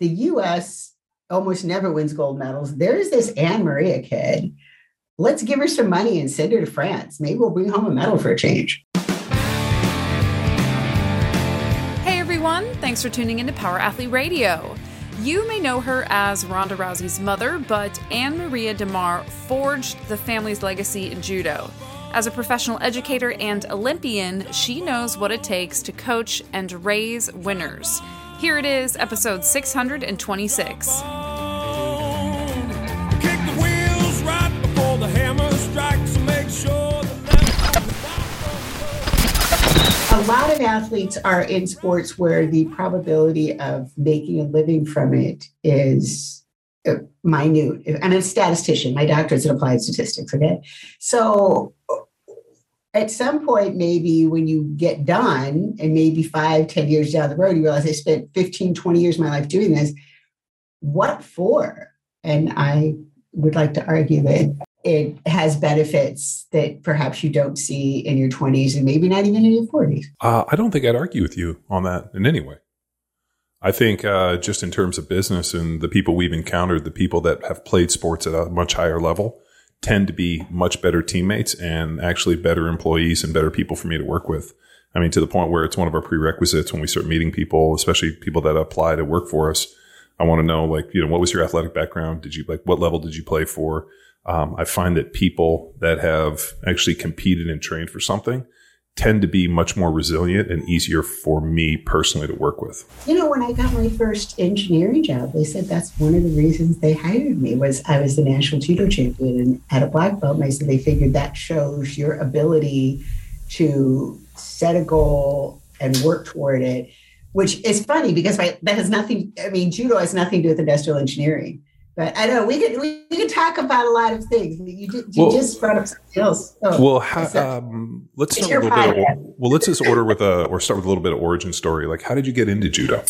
the US almost never wins gold medals. There's this AnnMaria kid. Let's give her some money and send her to France. Maybe we'll bring home a medal for a change. Hey everyone, thanks for tuning into Power Athlete Radio. You may know her as Ronda Rousey's mother, but AnnMaria DeMar forged the family's legacy in judo. As a professional educator and Olympian, she knows what it takes to coach and raise winners. Here it is, episode 626. a lot of athletes are in sports where the probability of making a living from it is uh, minute. I'm a statistician. My doctorate's in applied statistics. Okay. So at some point, maybe when you get done and maybe five, ten years down the road, you realize I spent 15, 20 years of my life doing this. What for? And I would like to argue that it has benefits that perhaps you don't see in your 20s and maybe not even in your 40s. Uh, I don't think I'd argue with you on that in any way. I think uh, just in terms of business and the people we've encountered, the people that have played sports at a much higher level tend to be much better teammates and actually better employees and better people for me to work with. I mean, to the point where it's one of our prerequisites when we start meeting people, especially people that apply to work for us. I want to know, like, you know, what was your athletic background? Did you like what level did you play for? Um, I find that people that have actually competed and trained for something tend to be much more resilient and easier for me personally to work with. You know, when I got my first engineering job, they said that's one of the reasons they hired me was I was the national judo champion and had a black belt. And they said they figured that shows your ability to set a goal and work toward it, which is funny because that has nothing, I mean, judo has nothing to do with industrial engineering. But I know we could we, could talk about a lot of things. You, you well, just brought up something else. Oh, well, ha, um, let's start with a little bit. Of, well, let's just order with a or start with a little bit of origin story. Like, how did you get into judo?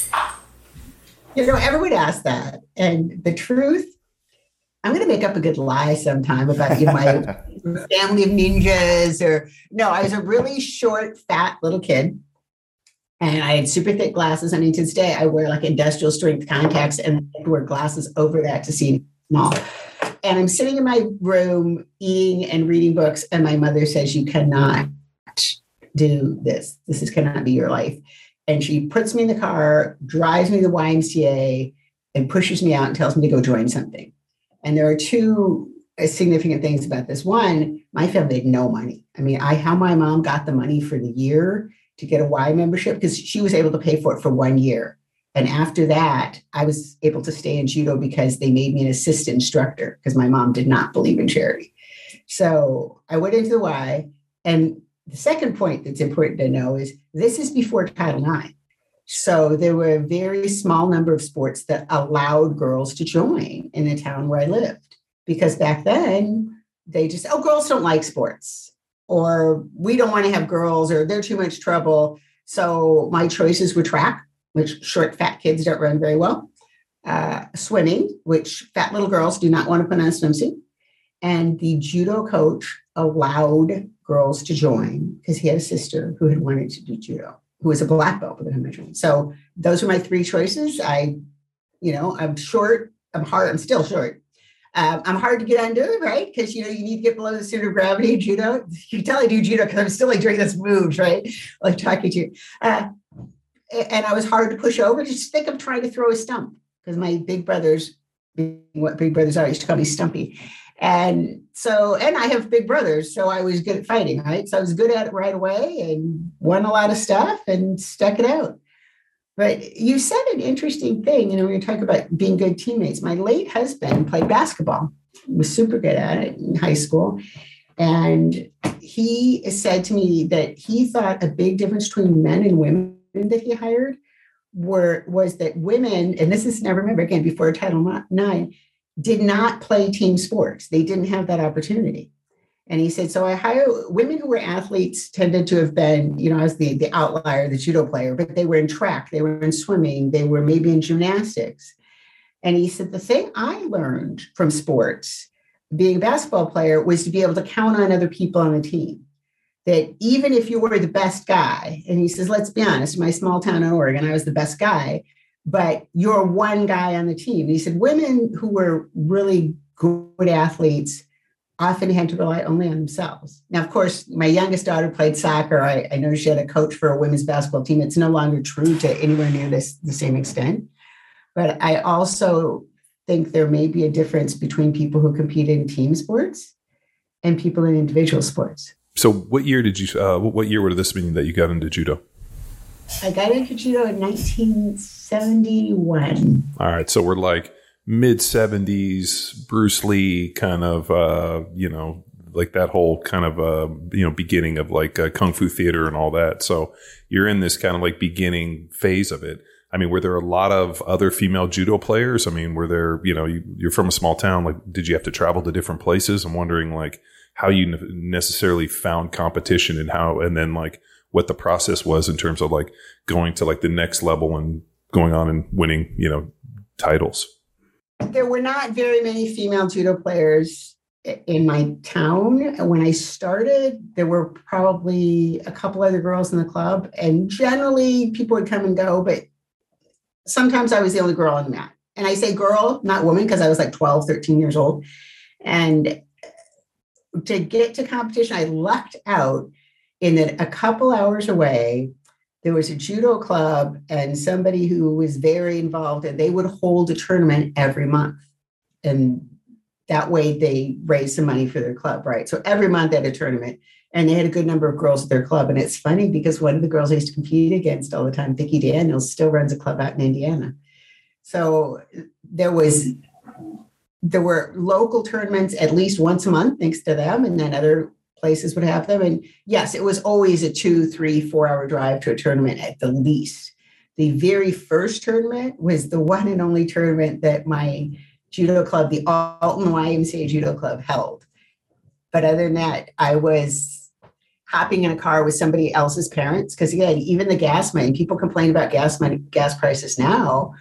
You know, everyone asks that, and the truth, I'm going to make up a good lie sometime about you know, my family of ninjas, or no, I was a really short, fat little kid and I had super thick glasses. I mean, to this day, I wear like industrial strength contacts and I wear glasses over that to see small. And I'm sitting in my room eating and reading books, and my mother says, You cannot do this. This is cannot be your life. And she puts me in the car, drives me to the YMCA, and pushes me out and tells me to go join something. And there are two uh, significant things about this. One, my family had no money. I mean, I how my mom got the money for the year to get a Y membership because she was able to pay for it for one year. And after that, I was able to stay in judo because they made me an assistant instructor because my mom did not believe in charity. So I went into the Y. And the second point that's important to know is this is before Title IX. So there were a very small number of sports that allowed girls to join in the town where I lived. Because back then, they just, oh, girls don't like sports or we don't want to have girls or they're too much trouble. So my choices were track, which short, fat kids don't run very well, uh, swimming, which fat little girls do not want to put on a swimsuit. And the judo coach allowed girls to join because he had a sister who had wanted to do judo, who was a black belt with him. So those were my three choices. I, you know, I'm short, I'm hard, I'm still short, um, I'm hard to get under, right? Because you know you need to get below the center of gravity. Judo, you can tell I do judo because I'm still like doing this moves, right? Like talking to you. Uh, and I was hard to push over. Just think of trying to throw a stump because my big brothers, what big brothers are, used to call me Stumpy. And so, and I have big brothers, so I was good at fighting, right? So I was good at it right away and won a lot of stuff and stuck it out. But you said an interesting thing, you know, when you talk about being good teammates. My late husband played basketball, was super good at it in high school. And he said to me that he thought a big difference between men and women that he hired were was that women, and this is never remember again before Title IX, did not play team sports. They didn't have that opportunity. And he said, so I hire women who were athletes tended to have been, you know, as the, the outlier, the judo player, but they were in track, they were in swimming, they were maybe in gymnastics. And he said, the thing I learned from sports, being a basketball player, was to be able to count on other people on the team. That even if you were the best guy, and he says, let's be honest, my small town in Oregon, I was the best guy, but you're one guy on the team. And he said women who were really good athletes often had to rely only on themselves. Now, of course, my youngest daughter played soccer. I, I know she had a coach for a women's basketball team. It's no longer true to anywhere near this the same extent. But I also think there may be a difference between people who compete in team sports and people in individual sports. So, what year did you? Uh, what year would this mean that you got into judo? I got into judo in 1971. All right, so we're like mid 70s, Bruce Lee kind of, uh, you know, like that whole kind of, uh, you know, beginning of like uh, kung fu theater and all that. So you're in this kind of like beginning phase of it. I mean, were there a lot of other female judo players? I mean, were there, you know, you, you're from a small town. Like, did you have to travel to different places? I'm wondering, like, how you necessarily found competition and how, and then like what the process was in terms of like going to like the next level and going on and winning, you know, titles. There were not very many female judo players in my town. When I started, there were probably a couple other girls in the club, and generally people would come and go, but sometimes I was the only girl on the mat. And I say girl, not woman, because I was like 12, 13 years old. And to get to competition, I lucked out in that a couple hours away, there was a judo club and somebody who was very involved, and they would hold a tournament every month. And that way they raised some money for their club, right? So every month had a tournament and they had a good number of girls at their club. And it's funny because one of the girls I used to compete against all the time, Vicki Daniels, still runs a club out in Indiana. So there was there were local tournaments at least once a month, thanks to them, and then other places would have them. And yes, it was always a two, three, four hour drive to a tournament at the least. The very first tournament was the one and only tournament that my judo club, the Alton YMCA Judo Club, held. But other than that, I was hopping in a car with somebody else's parents because again, even the gas money, people complain about gas money, gas prices now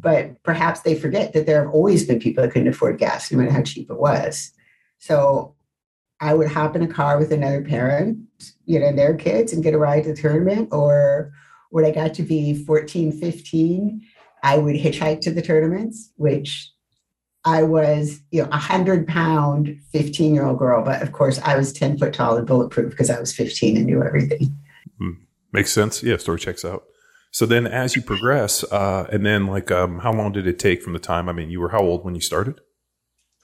but perhaps they forget that there have always been people that couldn't afford gas, no matter how cheap it was. So I would hop in a car with another parent, you know, their kids and get a ride to the tournament. Or when I got to be 14, 15, I would hitchhike to the tournaments, which I was, you know, a hundred pound, 15 year old girl. But of course, I was 10 foot tall and bulletproof because I was 15 and knew everything. Mm, makes sense. Yeah, story checks out. So then, as you progress, uh, and then like, um, how long did it take from the time? I mean, you were how old when you started?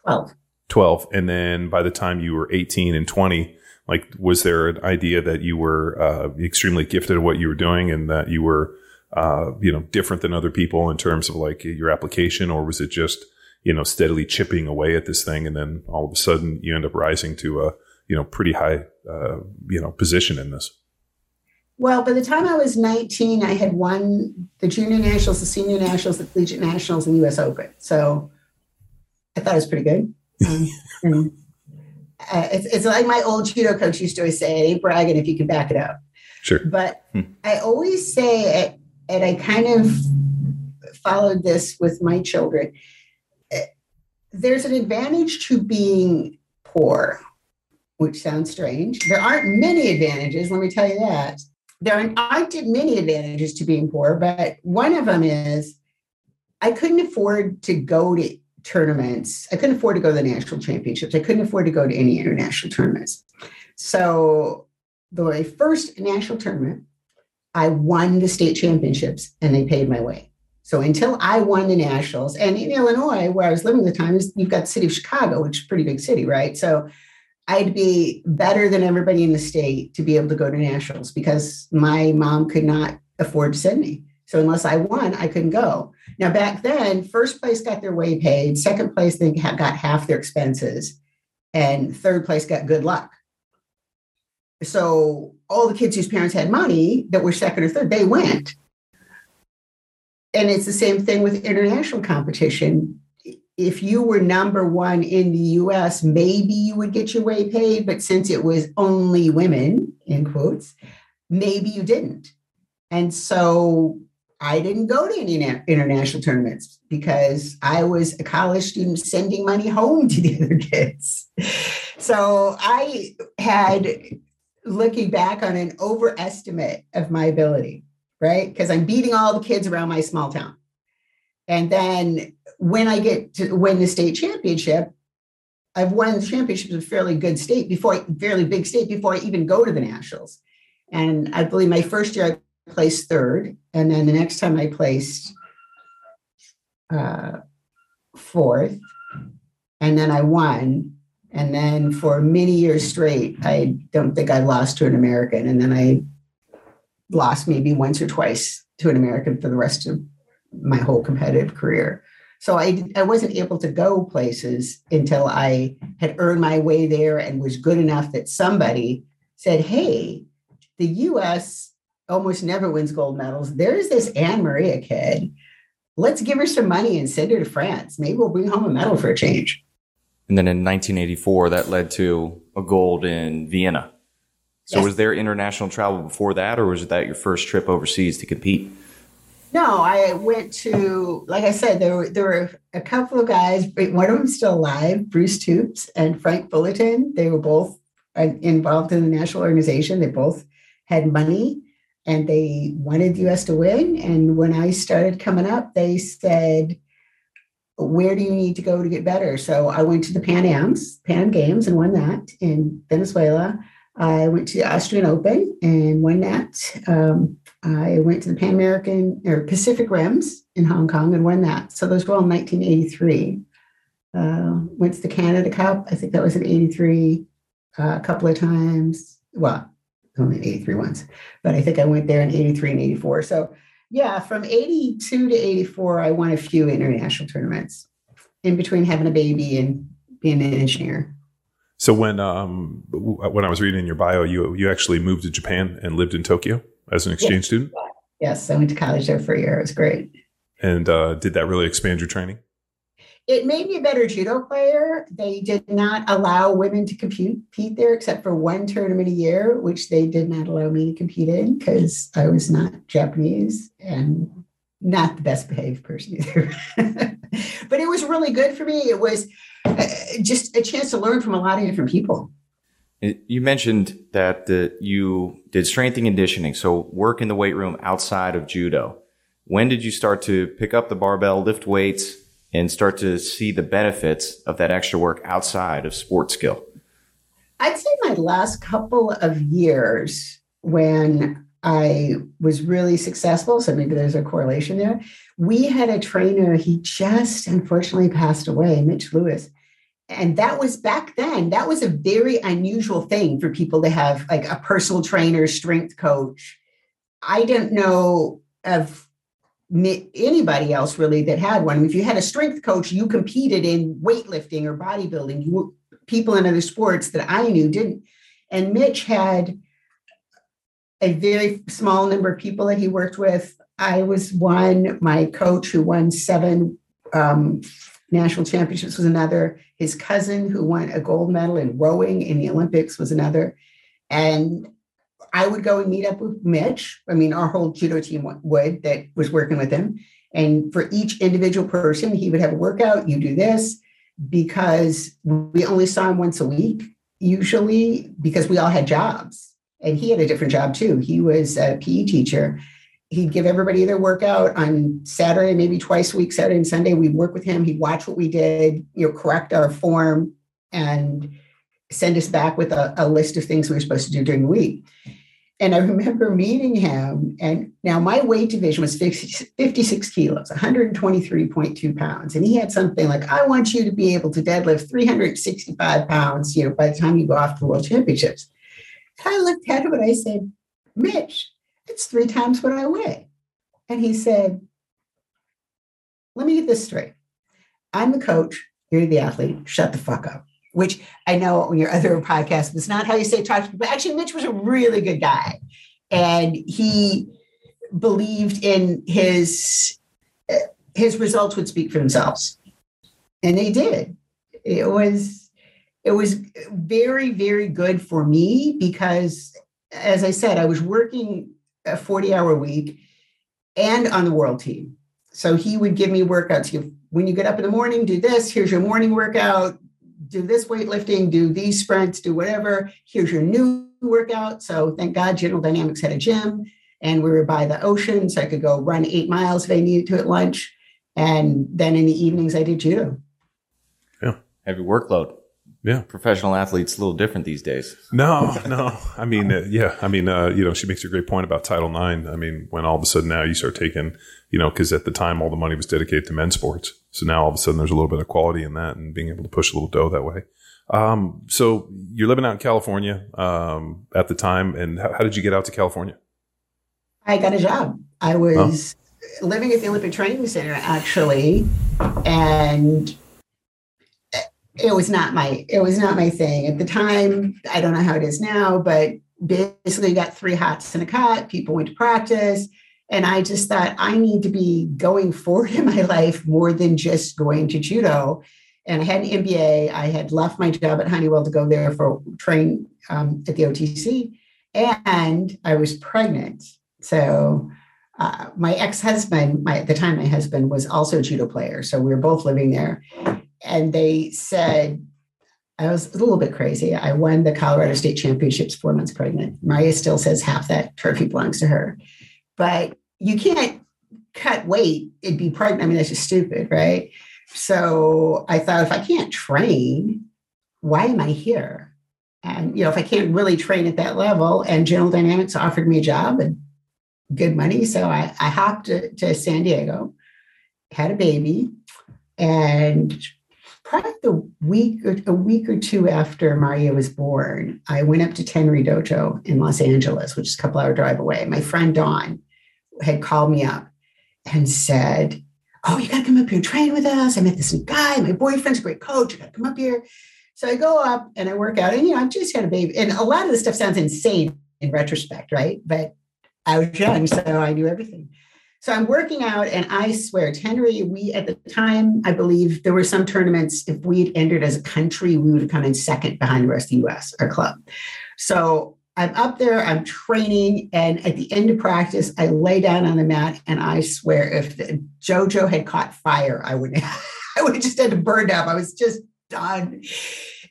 Twelve. Twelve, and then by the time you were eighteen and twenty, like, was there an idea that you were uh, extremely gifted at what you were doing, and that you were, uh, you know, different than other people in terms of like your application, or was it just, you know, steadily chipping away at this thing, and then all of a sudden you end up rising to a, you know, pretty high, uh, you know, position in this? Well, by the time I was 19, I had won the junior nationals, the senior nationals, the collegiate nationals, and the US Open. So I thought it was pretty good. Um, and, uh, it's, it's like my old judo coach used to always say, it ain't bragging if you can back it up. Sure. But hmm. I always say, and I kind of followed this with my children, uh, there's an advantage to being poor, which sounds strange. There aren't many advantages, let me tell you that there aren't many advantages to being poor, but one of them is I couldn't afford to go to tournaments. I couldn't afford to go to the national championships. I couldn't afford to go to any international tournaments. So the first national tournament, I won the state championships and they paid my way. So until I won the nationals, and in Illinois, where I was living at the time, you've got the city of Chicago, which is a pretty big city, right? So I'd be better than everybody in the state to be able to go to nationals because my mom could not afford to send me. So unless I won, I couldn't go. Now back then, first place got their way paid, second place they got half their expenses, and third place got good luck. So all the kids whose parents had money that were second or third, they went. And it's the same thing with international competition if you were number one in the US, maybe you would get your way paid. But since it was only women, in quotes, maybe you didn't. And so I didn't go to any international tournaments because I was a college student sending money home to the other kids. So I had, looking back on an overestimate of my ability, right? Because I'm beating all the kids around my small town. And then when I get to win the state championship, I've won the championships of fairly good state before, fairly big state before I even go to the nationals. And I believe my first year I placed third, and then the next time I placed uh, fourth, and then I won. And then for many years straight, I don't think I lost to an American. And then I lost maybe once or twice to an American for the rest of my whole competitive career. So I, I wasn't able to go places until I had earned my way there and was good enough that somebody said, Hey, the US almost never wins gold medals. There's this AnnMaria kid. Let's give her some money and send her to France. Maybe we'll bring home a medal for a change. And then in 1984, that led to a gold in Vienna. So yes. was there international travel before that, or was that your first trip overseas to compete? No, I went to, like I said, there were there were a couple of guys. One of them still alive, Bruce Toops and Frank Fullerton. They were both uh, involved in the national organization. They both had money, and they wanted the U.S. to win. And when I started coming up, they said, "Where do you need to go to get better?" So I went to the Pan Am's, Pan Games, and won that in Venezuela. I went to the Austrian Open and won that. Um, I went to the Pan American or Pacific Rims in Hong Kong and won that. So those were all in 1983. Uh, went to the Canada Cup. I think that was in 83 uh, a couple of times. Well, only 83 once, but I think I went there in 83 and 84. So yeah, from 82 to 84, I won a few international tournaments in between having a baby and being an engineer. So when um when I was reading your bio, you you actually moved to Japan and lived in Tokyo as an exchange yes. student. Yes, I went to college there for a year. It was great. And uh, did that really expand your training? It made me a better judo player. They did not allow women to compete, compete there except for one tournament a year, which they did not allow me to compete in because I was not Japanese and not the best behaved person either. but it was really good for me. It was uh, just a chance to learn from a lot of different people. You mentioned that the, you did strength and conditioning, so work in the weight room outside of judo. When did you start to pick up the barbell, lift weights, and start to see the benefits of that extra work outside of sport skill? I'd say my last couple of years when I was really successful, so maybe there's a correlation there. We had a trainer, he just unfortunately passed away, Mitch Lewis and that was back then that was a very unusual thing for people to have like a personal trainer strength coach i don't know of anybody else really that had one if you had a strength coach you competed in weightlifting or bodybuilding you people in other sports that i knew didn't and mitch had a very small number of people that he worked with i was one my coach who won seven um, national championships was another. His cousin, who won a gold medal in rowing in the Olympics, was another. And I would go and meet up with Mitch. I mean, our whole judo team would that was working with him. And for each individual person, he would have a workout. You do this because we only saw him once a week, usually because we all had jobs. And he had a different job too. He was a PE teacher he'd give everybody their workout on Saturday, maybe twice a week, Saturday and Sunday. We'd work with him. He'd watch what we did, you know, correct our form and send us back with a, a list of things we were supposed to do during the week. And I remember meeting him. And now my weight division was 56 kilos, 123.2 pounds. And he had something like, I want you to be able to deadlift 365 pounds, you know, by the time you go off to the world championships. And I looked at him and I said, Mitch, it's three times what I weigh. And he said, Let me get this straight. I'm the coach, you're the athlete, shut the fuck up. Which I know on your other podcast was not how you say talk to people. Actually, Mitch was a really good guy. And he believed in his his results would speak for themselves. And they did. It was it was very, very good for me because as I said, I was working a 40 hour week and on the world team. So he would give me workouts. When you get up in the morning, do this. Here's your morning workout. Do this weightlifting, do these sprints, do whatever. Here's your new workout. So thank God General Dynamics had a gym and we were by the ocean. So I could go run eight miles if I needed to at lunch. And then in the evenings, I did judo. Yeah. Heavy workload. Yeah. Professional athletes a little different these days. No, no. I mean, uh, yeah. I mean, uh, you know, she makes a great point about Title IX. I mean, when all of a sudden now you start taking, you know, because at the time all the money was dedicated to men's sports. So now all of a sudden there's a little bit of quality in that and being able to push a little dough that way. Um, so you're living out in California um, at the time, and how, how, did you get out to California? I got a job. I was oh. living at the Olympic Training Center actually, and it was not my it was not my thing at the time. I don't know how it is now, but basically got three hots and a cot. People went to practice. And I just thought I need to be going forward in my life more than just going to judo. And I had an MBA. I had left my job at Honeywell to go there for train um, at the OTC, and I was pregnant. So uh, my ex-husband, my at the time my husband was also a judo player. So we were both living there, and they said I was a little bit crazy. I won the Colorado State Championships four months pregnant. Maria still says half that trophy belongs to her, but you can't cut weight and be pregnant. I mean, that's just stupid, right? So I thought if I can't train, why am I here? And you know, if I can't really train at that level, and General Dynamics offered me a job and good money, so I, I hopped to, to San Diego, had a baby, and probably the week or a week or two after Maria was born, I went up to Tenri Dojo in Los Angeles, which is a couple hour drive away. My friend Dawn had called me up and said, Oh, you got to come up here and train with us. I met this new guy. My boyfriend's a great coach. You got to come up here. So I go up and I work out. And, you know, I just had a baby. And a lot of this stuff sounds insane in retrospect, right? But I was young, so I knew everything. So I'm working out, and I swear, Tenri, we at the time, I believe there were some tournaments. If we had entered as a country, we would have come in second behind the rest of the US, our club. So I'm up there, I'm training, and at the end of practice, I lay down on the mat, and I swear, if the dojo had caught fire, I would, I would have just had to burn up. I was just done.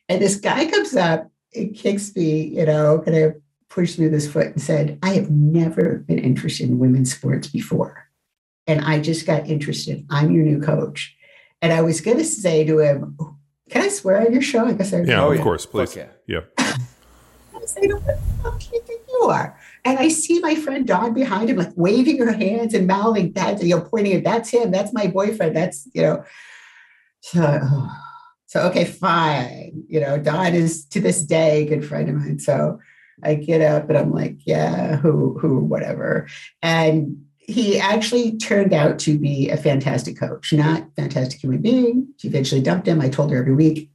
And this guy comes up and kicks me, you know, kind of pushed me with his foot and said, I have never been interested in women's sports before. And I just got interested. I'm your new coach. And I was going to say to him, Can I swear on your show? I guess I Yeah, oh, of yeah. course, please. Okay. Yeah. I say, What the fuck do you think you are? And I see my friend Dawn behind him, like waving her hands and mouthing, that's, you know, pointing at, that's him, that's my boyfriend, that's, you know. So, so okay, fine. You know, Dawn is to this day a good friend of mine. So I get up and I'm like, yeah, who, who, whatever. And he actually turned out to be a fantastic coach, not fantastic human being. She eventually dumped him. I told her every week,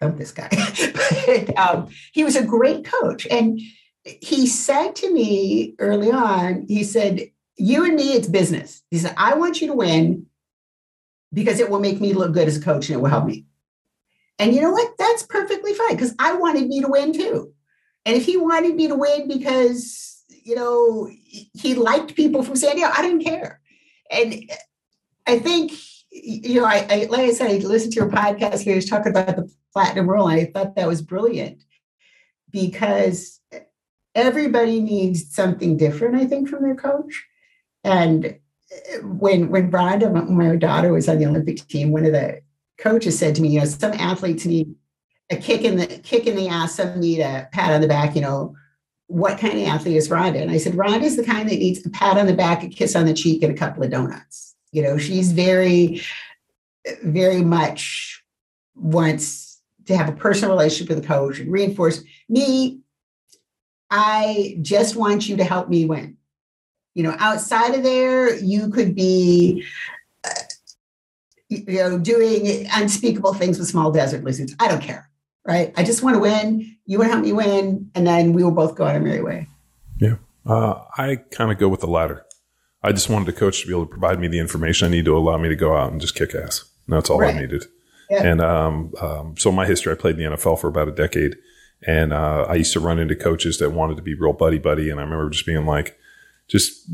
dump this guy. but um, he was a great coach. And he said to me early on, he said, you and me, it's business. He said, I want you to win because it will make me look good as a coach and it will help me. And you know what? That's perfectly fine because I wanted me to win too. And if he wanted me to win because, you know, he liked people from San Diego, I didn't care. And I think, you know, I, I like I said, I listened to your podcast here, he was talking about the platinum rule. I thought that was brilliant because everybody needs something different, I think, from their coach. And when when Ronda, my daughter, was on the Olympic team, one of the coaches said to me, you know, some athletes need a kick in the kick in the ass, some need a pat on the back, you know, what kind of athlete is Ronda? And I said, Ronda is the kind that needs a pat on the back, a kiss on the cheek, and a couple of donuts. You know, she's very, very much wants to have a personal relationship with a coach and reinforce me. I just want you to help me win. You know, outside of there, you could be uh, you know, doing unspeakable things with small desert lizards. I don't care right? I just want to win. You want to help me win, and then we will both go on our merry way. Yeah, uh, I kind of go with the latter. I just wanted a coach to be able to provide me the information I need to allow me to go out and just kick ass. And that's all right. I needed. Yeah. And um, um, so my history, I played in the NFL for about a decade, and uh, I used to run into coaches that wanted to be real buddy buddy, and I remember just being like, just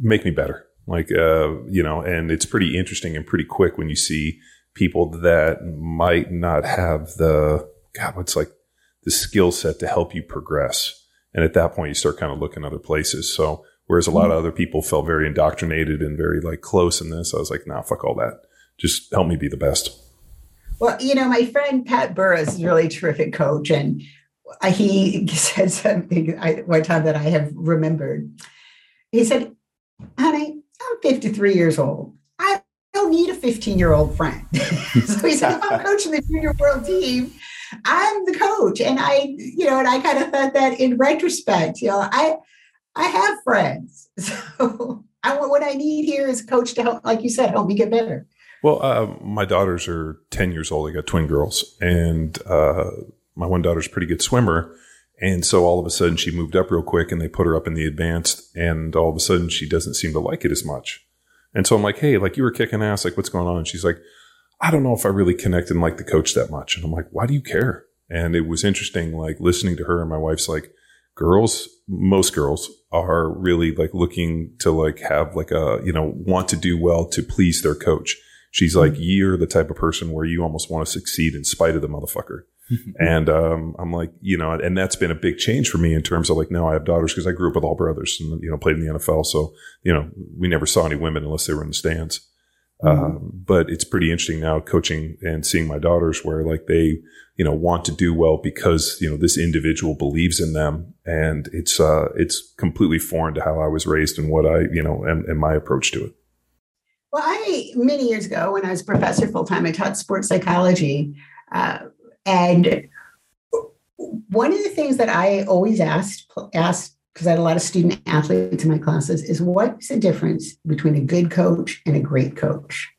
make me better, like uh, you know. And it's pretty interesting and pretty quick when you see people that might not have the God, what's like the skill set to help you progress? And at that point, you start kind of looking other places. So Whereas a lot of other people felt very indoctrinated and very like close in this. I was like, nah, fuck all that. Just help me be the best. Well, you know, my friend Pat Burris is a really terrific coach, and he said something one time that I have remembered. He said, "Honey, I'm 53 years old. I don't need a 15 year old friend." so he said, "If I'm coaching the junior world team, I'm the coach." And I, you know, and I kind of thought that in retrospect, you know, I I have friends, so I want what I need here is a coach to help, like you said, help me get better. Well, uh, my daughters are 10 years old. I got twin girls, and uh, my one daughter's a pretty good swimmer. And so all of a sudden she moved up real quick and they put her up in the advanced. And all of a sudden she doesn't seem to like it as much. And so I'm like, hey, like you were kicking ass. Like, what's going on? And she's like, I don't know if I really connect and like the coach that much. And I'm like, why do you care? And it was interesting, like listening to her and my wife's like, girls, most girls are really like looking to like have like a, you know, want to do well to please their coach. She's like, mm-hmm. you're the type of person where you almost want to succeed in spite of the motherfucker. and um, I'm like, you know, and that's been a big change for me in terms of like now I have daughters because I grew up with all brothers and you know played in the NFL, so you know we never saw any women unless they were in the stands. Mm-hmm. Um, but it's pretty interesting now coaching and seeing my daughters where like they you know want to do well because you know this individual believes in them, and it's uh, it's completely foreign to how I was raised and what I you know and, and my approach to it. Well, I many years ago when I was professor full time, I taught sports psychology, uh, and one of the things that I always asked asked because I had a lot of student athletes in my classes is what's the difference between a good coach and a great coach?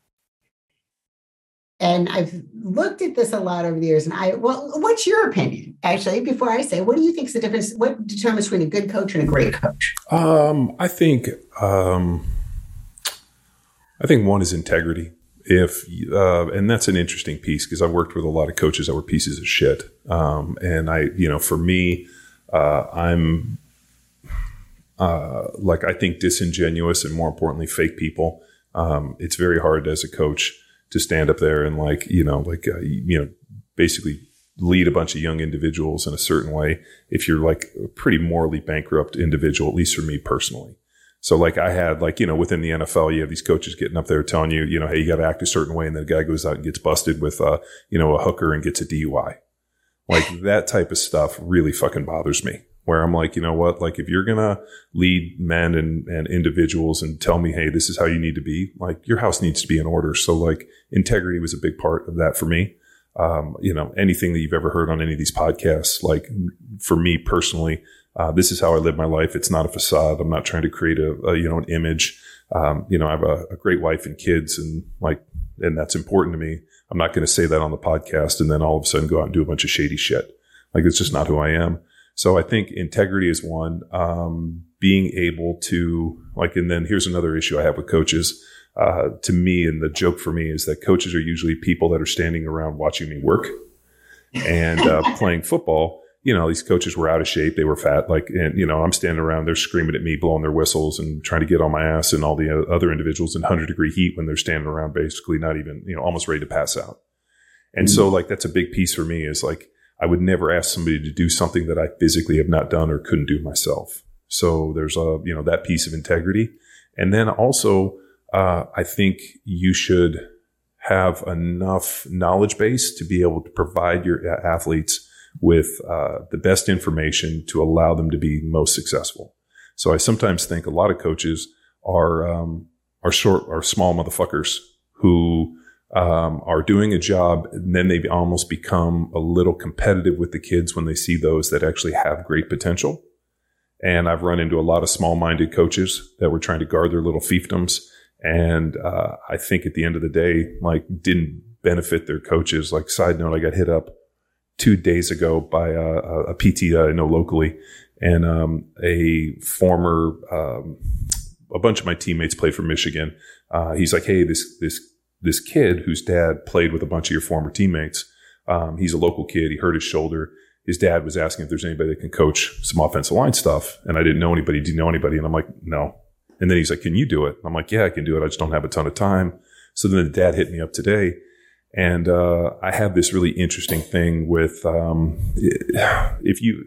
And I've looked at this a lot over the years. And I, well, what's your opinion? Actually, before I say, what do you think is the difference? What determines between a good coach and a great coach? Um, I think um, I think one is integrity. If uh, and that's an interesting piece because I've worked with a lot of coaches that were pieces of shit. Um, and I, you know, for me, uh, I'm uh, like I think disingenuous and more importantly, fake people. Um, it's very hard as a coach to stand up there and like you know like uh, you know basically lead a bunch of young individuals in a certain way if you're like a pretty morally bankrupt individual, at least for me personally. So like I had like, you know, within the NFL, you have these coaches getting up there telling you, you know, hey, you got to act a certain way. And then the guy goes out and gets busted with, uh, you know, a hooker and gets a DUI. Like that type of stuff really fucking bothers me where I'm like, you know what? Like if you're going to lead men and, and individuals and tell me, Hey, this is how you need to be, like your house needs to be in order. So like integrity was a big part of that for me. Um, you know, anything that you've ever heard on any of these podcasts, like for me personally, uh, this is how I live my life. It's not a facade. I'm not trying to create a, a you know, an image. Um, you know, I have a, a, great wife and kids and like, and that's important to me. I'm not going to say that on the podcast and then all of a sudden go out and do a bunch of shady shit. Like it's just not who I am. So I think integrity is one. Um, being able to like, and then here's another issue I have with coaches. Uh, to me, and the joke for me is that coaches are usually people that are standing around watching me work and uh, playing football you know, these coaches were out of shape. They were fat. Like, and, you know, I'm standing around, they're screaming at me, blowing their whistles and trying to get on my ass and all the other individuals in 100 degree heat when they're standing around basically not even, you know, almost ready to pass out. And mm-hmm. so, like, that's a big piece for me is like, I would never ask somebody to do something that I physically have not done or couldn't do myself. So there's a, you know, that piece of integrity. And then also, uh, I think you should have enough knowledge base to be able to provide your athletes with uh, the best information to allow them to be most successful. So I sometimes think a lot of coaches are um, are short are small motherfuckers who um, are doing a job and then they almost become a little competitive with the kids when they see those that actually have great potential. And I've run into a lot of small minded coaches that were trying to guard their little fiefdoms. And uh, I think at the end of the day, like didn't benefit their coaches. Like side note, I got hit up two days ago by a, a PT that I know locally, and um, a former. Um, a bunch of my teammates play for Michigan. Uh, he's like, "Hey, this this this kid whose dad played with a bunch of your former teammates. Um, he's a local kid. He hurt his shoulder. His dad was asking if there's anybody that can coach some offensive line stuff, and I didn't know anybody. Do you know anybody? And I'm like, no. And then he's like, can you do it? I'm like, yeah, I can do it. I just don't have a ton of time. So then the dad hit me up today and uh, I have this really interesting thing with um, if you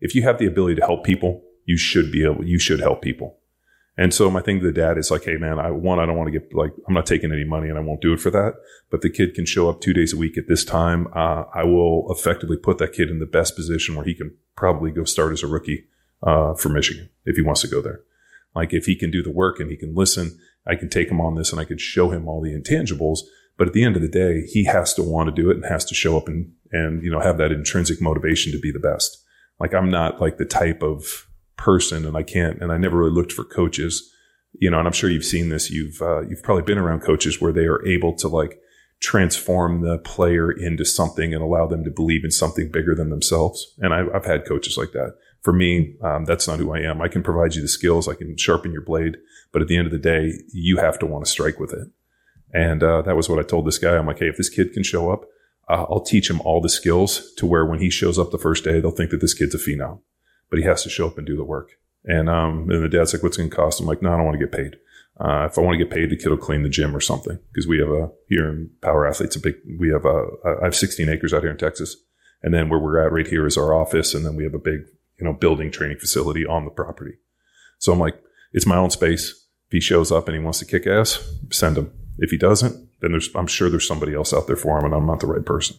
if you have the ability to help people, you should be able you should help people. And so my thing to the dad is like, hey man, I one, I don't want to get like, I'm not taking any money and I won't do it for that. But the kid can show up two days a week at this time. Uh, I will effectively put that kid in the best position where he can probably go start as a rookie uh, for Michigan if he wants to go there. Like if he can do the work and he can listen, I can take him on this and I can show him all the intangibles. But at the end of the day, he has to want to do it and has to show up and, and, you know, have that intrinsic motivation to be the best. Like I'm not like the type of person and I can't, and I never really looked for coaches, you know, and I'm sure you've seen this. You've, uh, you've probably been around coaches where they are able to like transform the player into something and allow them to believe in something bigger than themselves. And I've, I've had coaches like that. For me, um, that's not who I am. I can provide you the skills. I can sharpen your blade, but at the end of the day, you have to want to strike with it. And, uh, that was what I told this guy. I'm like, Hey, if this kid can show up, uh, I'll teach him all the skills to where when he shows up the first day, they'll think that this kid's a phenom but he has to show up and do the work. And, um, and the dad's like, what's going to cost? I'm like, no, I don't want to get paid. Uh, if I want to get paid, the kid will clean the gym or something because we have a, here in Power Athletes, a big, we have a, I have 16 acres out here in Texas. And then where we're at right here is our office. And then we have a big, you know, building training facility on the property. So I'm like, it's my own space. If he shows up and he wants to kick ass, send him. If he doesn't, then there's, I'm sure there's somebody else out there for him and I'm not the right person.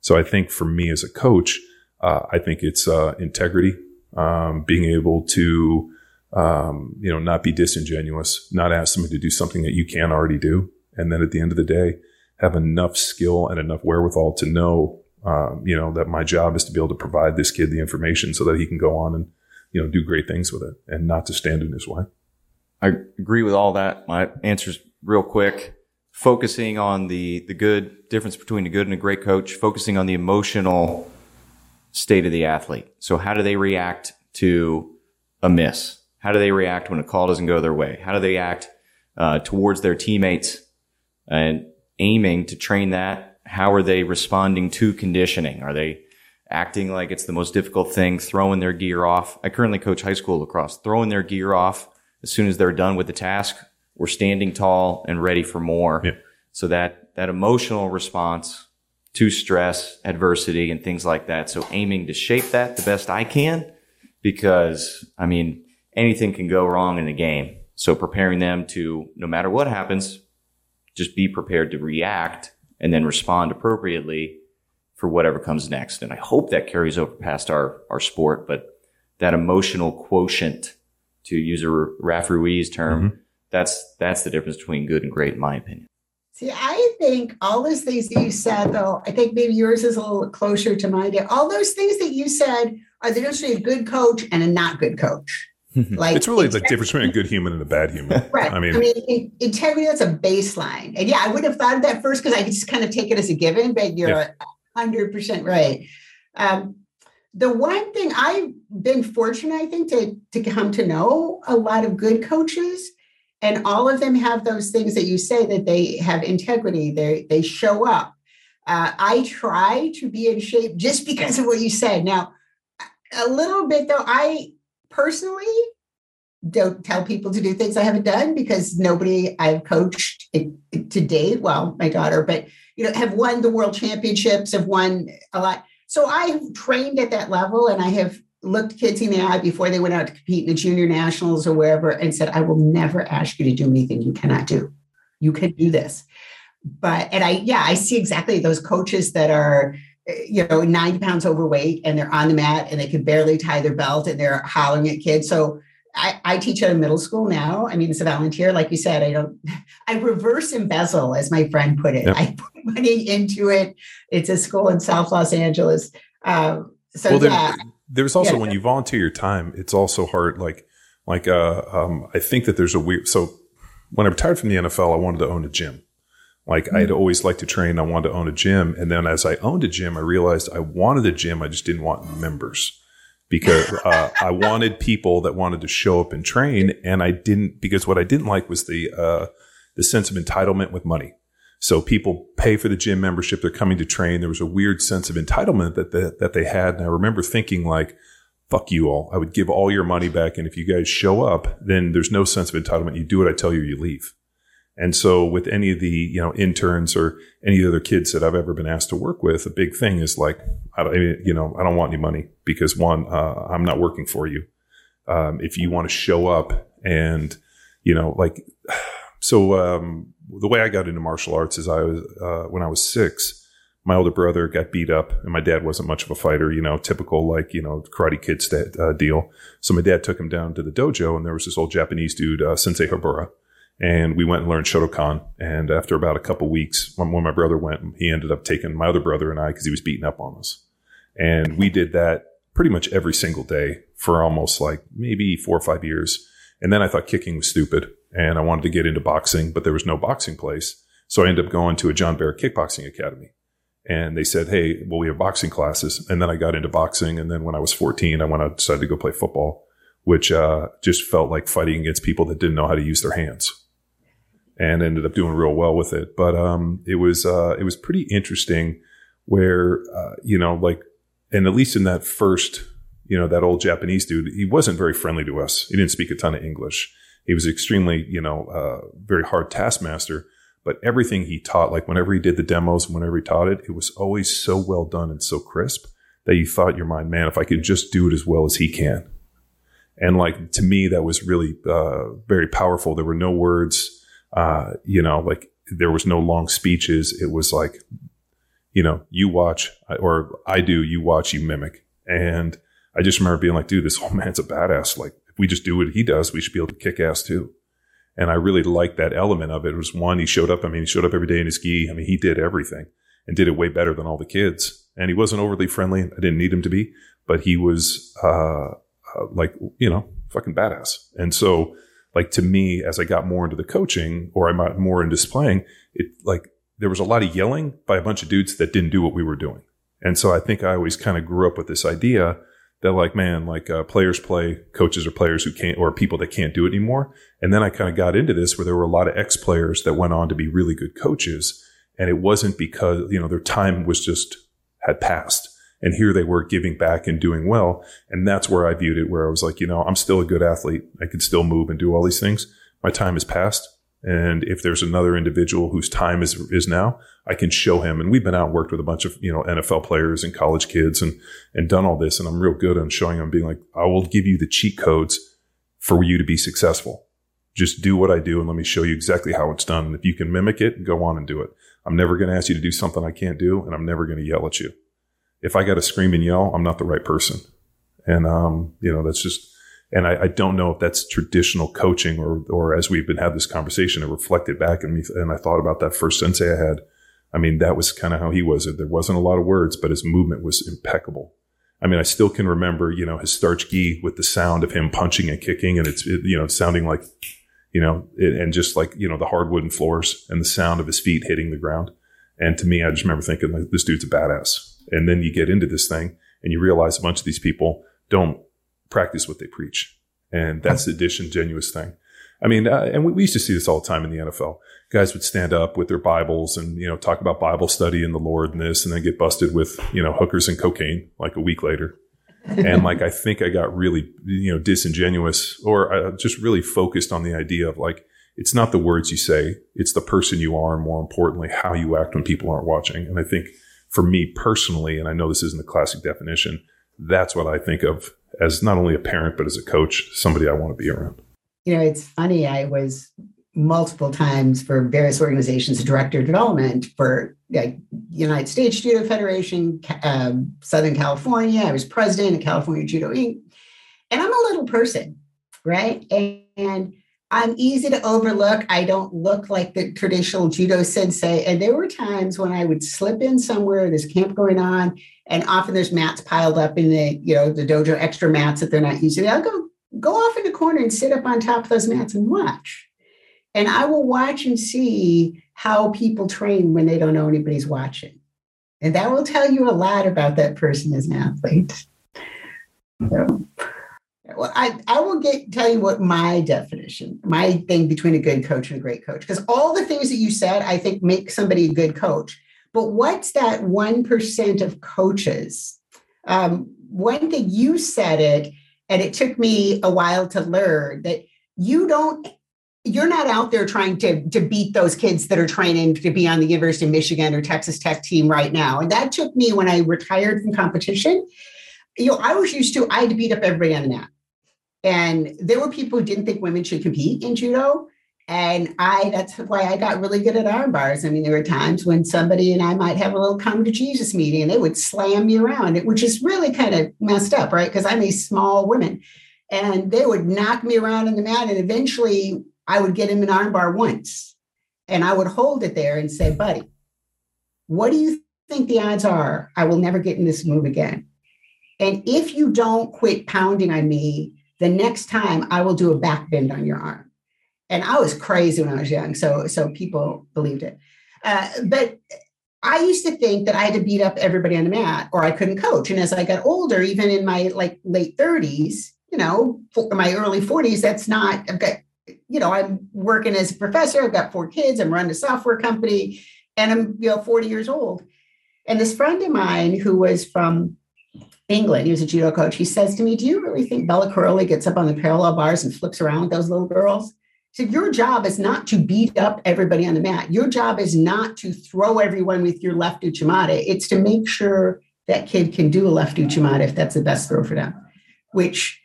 So I think for me as a coach, uh, I think it's uh, integrity, um, being able to, um, you know, not be disingenuous, not ask somebody to do something that you can't already do, and then at the end of the day, have enough skill and enough wherewithal to know, um, you know, that my job is to be able to provide this kid the information so that he can go on and, you know, do great things with it, and not to stand in his way. I agree with all that. My answer's real quick focusing on the the good difference between a good and a great coach, focusing on the emotional state of the athlete. So how do they react to a miss? How do they react when a call doesn't go their way? How do they act uh, towards their teammates and aiming to train that? How are they responding to conditioning? Are they acting like it's the most difficult thing, throwing their gear off? I currently coach high school lacrosse, throwing their gear off as soon as they're done with the task. We're standing tall and ready for more. Yeah. So that, that emotional response to stress, adversity, and things like that. So aiming to shape that the best I can, because I mean, anything can go wrong in a game. So preparing them to, no matter what happens, just be prepared to react and then respond appropriately for whatever comes next. And I hope that carries over past our, our sport, but that emotional quotient, to use a Raf Ruiz term, mm-hmm. that's, that's the difference between good and great, in my opinion. See, I think all those things that you said, though, I think maybe yours is a little closer to mine. All those things that you said are the difference between a good coach and a not good coach. Like it's really the difference between a good human and a bad human. Right. I mean, I mean, integrity, that's a baseline. And yeah, I would have thought of that first because I could just kind of take it as a given, but you're yeah. 100% right. Um, the one thing I've been fortunate, I think, to, to come to know a lot of good coaches and all of them have those things that you say that they have integrity they they show up. Uh, i try to be in shape just because of what you said. Now a little bit though i personally don't tell people to do things i haven't done because nobody i've coached to date well my daughter but you know have won the world championships have won a lot. So i've trained at that level and i have looked kids in the eye before they went out to compete in the junior nationals or wherever and said, I will never ask you to do anything you cannot do. You can do this. But, and I, yeah, I see exactly those coaches that are, you know, 90 pounds overweight and they're on the mat and they can barely tie their belt and they're hollering at kids. So I, I teach at a middle school now. I mean, it's a volunteer. Like you said, I don't, I reverse embezzle, as my friend put it. Yep. I put money into it. It's a school in South Los Angeles. Um, so well, yeah. There's also yeah. when you volunteer your time, it's also hard. Like, like, uh, um, I think that there's a weird. So when I retired from the NFL, I wanted to own a gym. Like mm-hmm. I'd always liked to train. I wanted to own a gym. And then as I owned a gym, I realized I wanted a gym. I just didn't want members because uh, I wanted people that wanted to show up and train. And I didn't, because what I didn't like was the, uh, the sense of entitlement with money. So people pay for the gym membership. They're coming to train. There was a weird sense of entitlement that, that, that they had. And I remember thinking like, fuck you all. I would give all your money back. And if you guys show up, then there's no sense of entitlement. You do what I tell you, you leave. And so with any of the, you know, interns or any other kids that I've ever been asked to work with, a big thing is like, I don't, you know, I don't want any money because one, uh, I'm not working for you. Um, if you want to show up And, you know, like, so, um, the way I got into martial arts is I was, uh, when I was six, my older brother got beat up and my dad wasn't much of a fighter, you know, typical like, you know, karate kid st- uh, deal. So my dad took him down to the dojo and there was this old Japanese dude, uh, Sensei Habura. And we went and learned Shotokan. And after about a couple weeks, when, when my brother went, he ended up taking my other brother and I because he was beating up on us. And we did that pretty much every single day for almost like maybe four or five years. And then I thought kicking was stupid and I wanted to get into boxing, but there was no boxing place. So I ended up going to a John Barrett Kickboxing Academy. And they said, Hey, well, we have boxing classes. And then I got into boxing. And then when I was 14, I went out, decided to go play football, which, uh, just felt like fighting against people that didn't know how to use their hands and ended up doing real well with it. But, um, it was, uh, it was pretty interesting where, uh, you know, like, and at least in that first, you know, that old Japanese dude, he wasn't very friendly to us. He didn't speak a ton of English. He was extremely, you know, uh, very hard taskmaster but everything he taught, like whenever he did the demos whenever he taught it, it was always so well done and so crisp that you thought your mind, man, if I could just do it as well as he can. And like to me, that was really uh, very powerful. There were no words, uh, you know, like there was no long speeches. It was like, you know, you watch or I do, you watch, you mimic. And I just remember being like, dude, this old man's a badass. Like if we just do what he does, we should be able to kick ass too. And I really liked that element of it. It was one, he showed up. I mean, he showed up every day in his gi. I mean, he did everything and did it way better than all the kids. And he wasn't overly friendly. I didn't need him to be, but he was, uh, uh, like, you know, fucking badass. And so, like, to me, as I got more into the coaching or I got more into displaying, it like there was a lot of yelling by a bunch of dudes that didn't do what we were doing. And so I think I always kind of grew up with this idea that like, man, like uh, players play, coaches are players who can't, or people that can't do it anymore. And then I kind of got into this where there were a lot of ex players that went on to be really good coaches. And it wasn't because, you know, their time was just had passed. And here they were giving back and doing well. And that's where I viewed it, where I was like, you know, I'm still a good athlete. I can still move and do all these things. My time has passed. And if there's another individual whose time is, is now, I can show him. And we've been out and worked with a bunch of, you know, NFL players and college kids and, and done all this. And I'm real good on showing them being like, I will give you the cheat codes for you to be successful. Just do what I do and let me show you exactly how it's done. And if you can mimic it, go on and do it. I'm never going to ask you to do something I can't do and I'm never going to yell at you. If I got to scream and yell, I'm not the right person. And, um, you know, that's just, and I, I, don't know if that's traditional coaching or, or as we've been having this conversation, it reflected back in me. And I thought about that first sensei I had. I mean, that was kind of how he was. There wasn't a lot of words, but his movement was impeccable. I mean, I still can remember, you know, his starch gi with the sound of him punching and kicking and it's, it, you know, sounding like, you know, it, and just like, you know, the hard wooden floors and the sound of his feet hitting the ground. And to me, I just remember thinking like, this dude's a badass. And then you get into this thing and you realize a bunch of these people don't practice what they preach. And that's the disingenuous thing. I mean, uh, and we, we, used to see this all the time in the NFL. Guys would stand up with their Bibles and, you know, talk about Bible study and the Lord and this, and then get busted with, you know, hookers and cocaine like a week later. and like, I think I got really, you know, disingenuous or I just really focused on the idea of like, it's not the words you say, it's the person you are, and more importantly, how you act when people aren't watching. And I think for me personally, and I know this isn't the classic definition, that's what I think of as not only a parent, but as a coach, somebody I want to be around. You know, it's funny. I was multiple times for various organizations, director of development for like United States Judo Federation, um, Southern California. I was president of California Judo Inc. And I'm a little person, right? And, and I'm easy to overlook. I don't look like the traditional judo sensei. And there were times when I would slip in somewhere, there's camp going on, and often there's mats piled up in the, you know, the dojo, extra mats that they're not using. I'll go go off in the corner and sit up on top of those mats and watch. And I will watch and see how people train when they don't know anybody's watching. And that will tell you a lot about that person as an athlete. So, I, I will get tell you what my definition, my thing between a good coach and a great coach, because all the things that you said, I think make somebody a good coach. But what's that 1% of coaches? Um, one thing you said it, and it took me a while to learn that you don't you're not out there trying to, to beat those kids that are training to be on the University of Michigan or Texas Tech team right now. And that took me when I retired from competition. You know, I was used to, I had to beat up everybody on the mat And there were people who didn't think women should compete in judo. And I, that's why I got really good at arm bars. I mean, there were times when somebody and I might have a little come to Jesus meeting and they would slam me around, It which is really kind of messed up, right? Because I'm a small woman and they would knock me around on the mat. And eventually I would get him an arm bar once and I would hold it there and say, buddy, what do you think the odds are I will never get in this move again? And if you don't quit pounding on me, the next time I will do a back bend on your arm and I was crazy when I was young, so so people believed it. Uh, but I used to think that I had to beat up everybody on the mat, or I couldn't coach. And as I got older, even in my like late thirties, you know, my early forties, that's not. I've got, you know, I'm working as a professor. I've got four kids. I'm running a software company, and I'm you know 40 years old. And this friend of mine who was from England, he was a judo coach. He says to me, "Do you really think Bela Karolyi gets up on the parallel bars and flips around with those little girls?" He said, your job is not to beat up everybody on the mat. Your job is not to throw everyone with your left uchimata. It's to make sure that kid can do a left uchimata if that's the best throw for them, which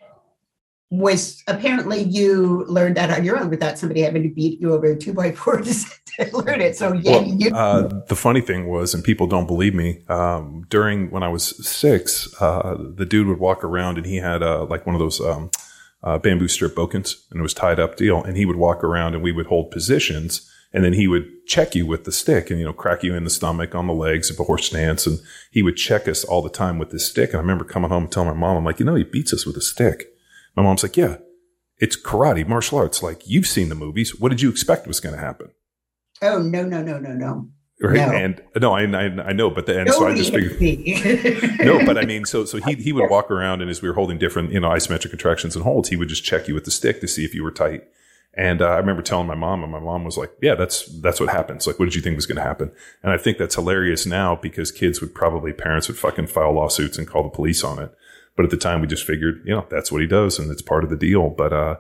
was apparently you learned that on your own without somebody having to beat you over a two by four to, learn it. So yeah, well, you- uh, the funny thing was, and people don't believe me, um, during when I was six, uh, the dude would walk around and he had uh, like one of those um, uh, bamboo strip bokens and it was tied up deal. And he would walk around and we would hold positions and then he would check you with the stick and, you know, crack you in the stomach on the legs of a horse stance. And he would check us all the time with this stick. And I remember coming home and telling my mom, I'm like, you know, he beats us with a stick. My mom's like, yeah, it's karate, martial arts. Like you've seen the movies. What did you expect was going to happen? Oh, no, no, no, no, no right? No. And no, I, I, I know, but the and so I just figured no, but I mean, so so he he would walk around and as we were holding different you know isometric contractions and holds, he would just check you with the stick to see if you were tight. And uh, I remember telling my mom, and my mom was like, "Yeah, that's that's what happens. Like, what did you think was going to happen?" And I think that's hilarious now because kids would probably parents would fucking file lawsuits and call the police on it. But at the time, we just figured, you know, that's what he does, and it's part of the deal. But uh,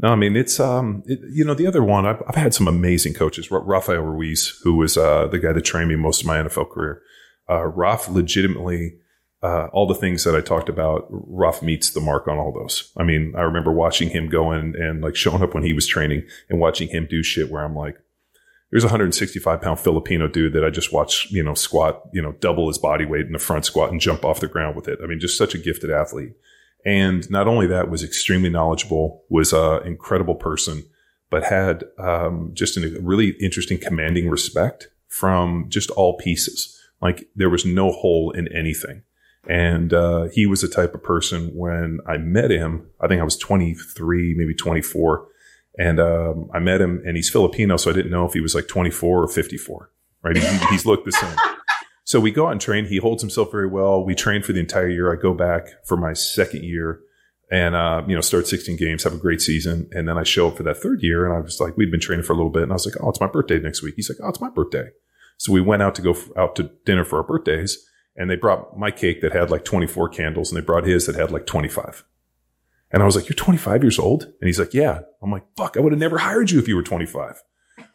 no, I mean it's um, it, you know, the other one I've, I've had some amazing coaches. Rafael Ruiz, who was uh, the guy that trained me most of my NFL career. Uh, Raf legitimately, uh, all the things that I talked about, Raf meets the mark on all those. I mean, I remember watching him go in and like showing up when he was training and watching him do shit where I'm like, there's a 165 pound Filipino dude that I just watched, you know, squat, you know, double his body weight in the front squat and jump off the ground with it. I mean, just such a gifted athlete. And not only that, was extremely knowledgeable, was an incredible person, but had um, just a really interesting, commanding respect from just all pieces. Like there was no hole in anything. And uh, he was the type of person when I met him, I think I was 23, maybe 24. And um, I met him and he's Filipino, so I didn't know if he was like 24 or 54, right? He, he's looked the same. So we go out and train. He holds himself very well. We train for the entire year. I go back for my second year and, uh, you know, start 16 games, have a great season. And then I show up for that third year and I was like, we'd been training for a little bit. And I was like, oh, it's my birthday next week. He's like, oh, it's my birthday. So we went out to go f- out to dinner for our birthdays and they brought my cake that had like 24 candles and they brought his that had like 25. And I was like, you're 25 years old? And he's like, yeah. I'm like, fuck, I would have never hired you if you were 25.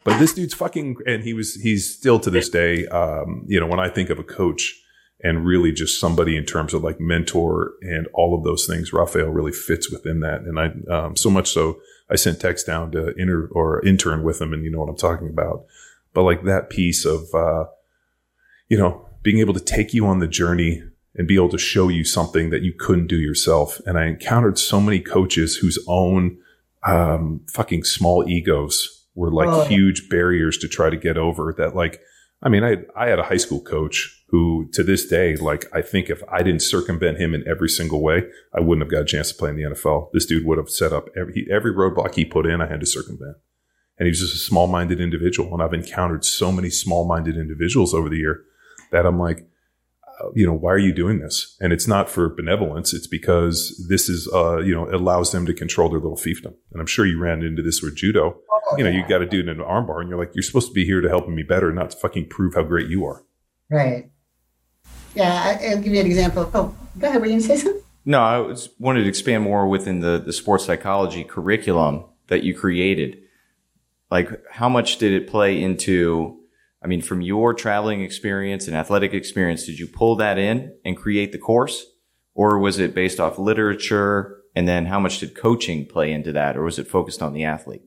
But this dude's fucking, and he was, he's still to this day, um, you know, when I think of a coach and really just somebody in terms of like mentor and all of those things, Rafael really fits within that. And I, um, so much so I sent text down to inter or intern with him and you know what I'm talking about. But like that piece of, uh, you know, being able to take you on the journey and be able to show you something that you couldn't do yourself. And I encountered so many coaches whose own, um, fucking small egos were like oh. huge barriers to try to get over that like I mean, I I had a high school coach who, to this day, like I think if I didn't circumvent him in every single way, I wouldn't have got a chance to play in the NFL. This dude would have set up every every roadblock he put in. I had to circumvent, and he was just a small minded individual. And I've encountered so many small minded individuals over the year that I'm like, you know, why are you doing this? And it's not for benevolence. It's because this is, uh, you know, it allows them to control their little fiefdom. And I'm sure you ran into this with judo. Oh, you know, you got to do it in an armbar and you're like, you're supposed to be here to help me better, not to fucking prove how great you are. Right. Yeah. I'll give you an example. Oh, go ahead. Were you going to say something? No, I was, wanted to expand more within the, the sports psychology curriculum that you created. Like, how much did it play into I mean, from your traveling experience and athletic experience, did you pull that in and create the course? Or was it based off literature And then how much did coaching play into that, or was it focused on the athlete?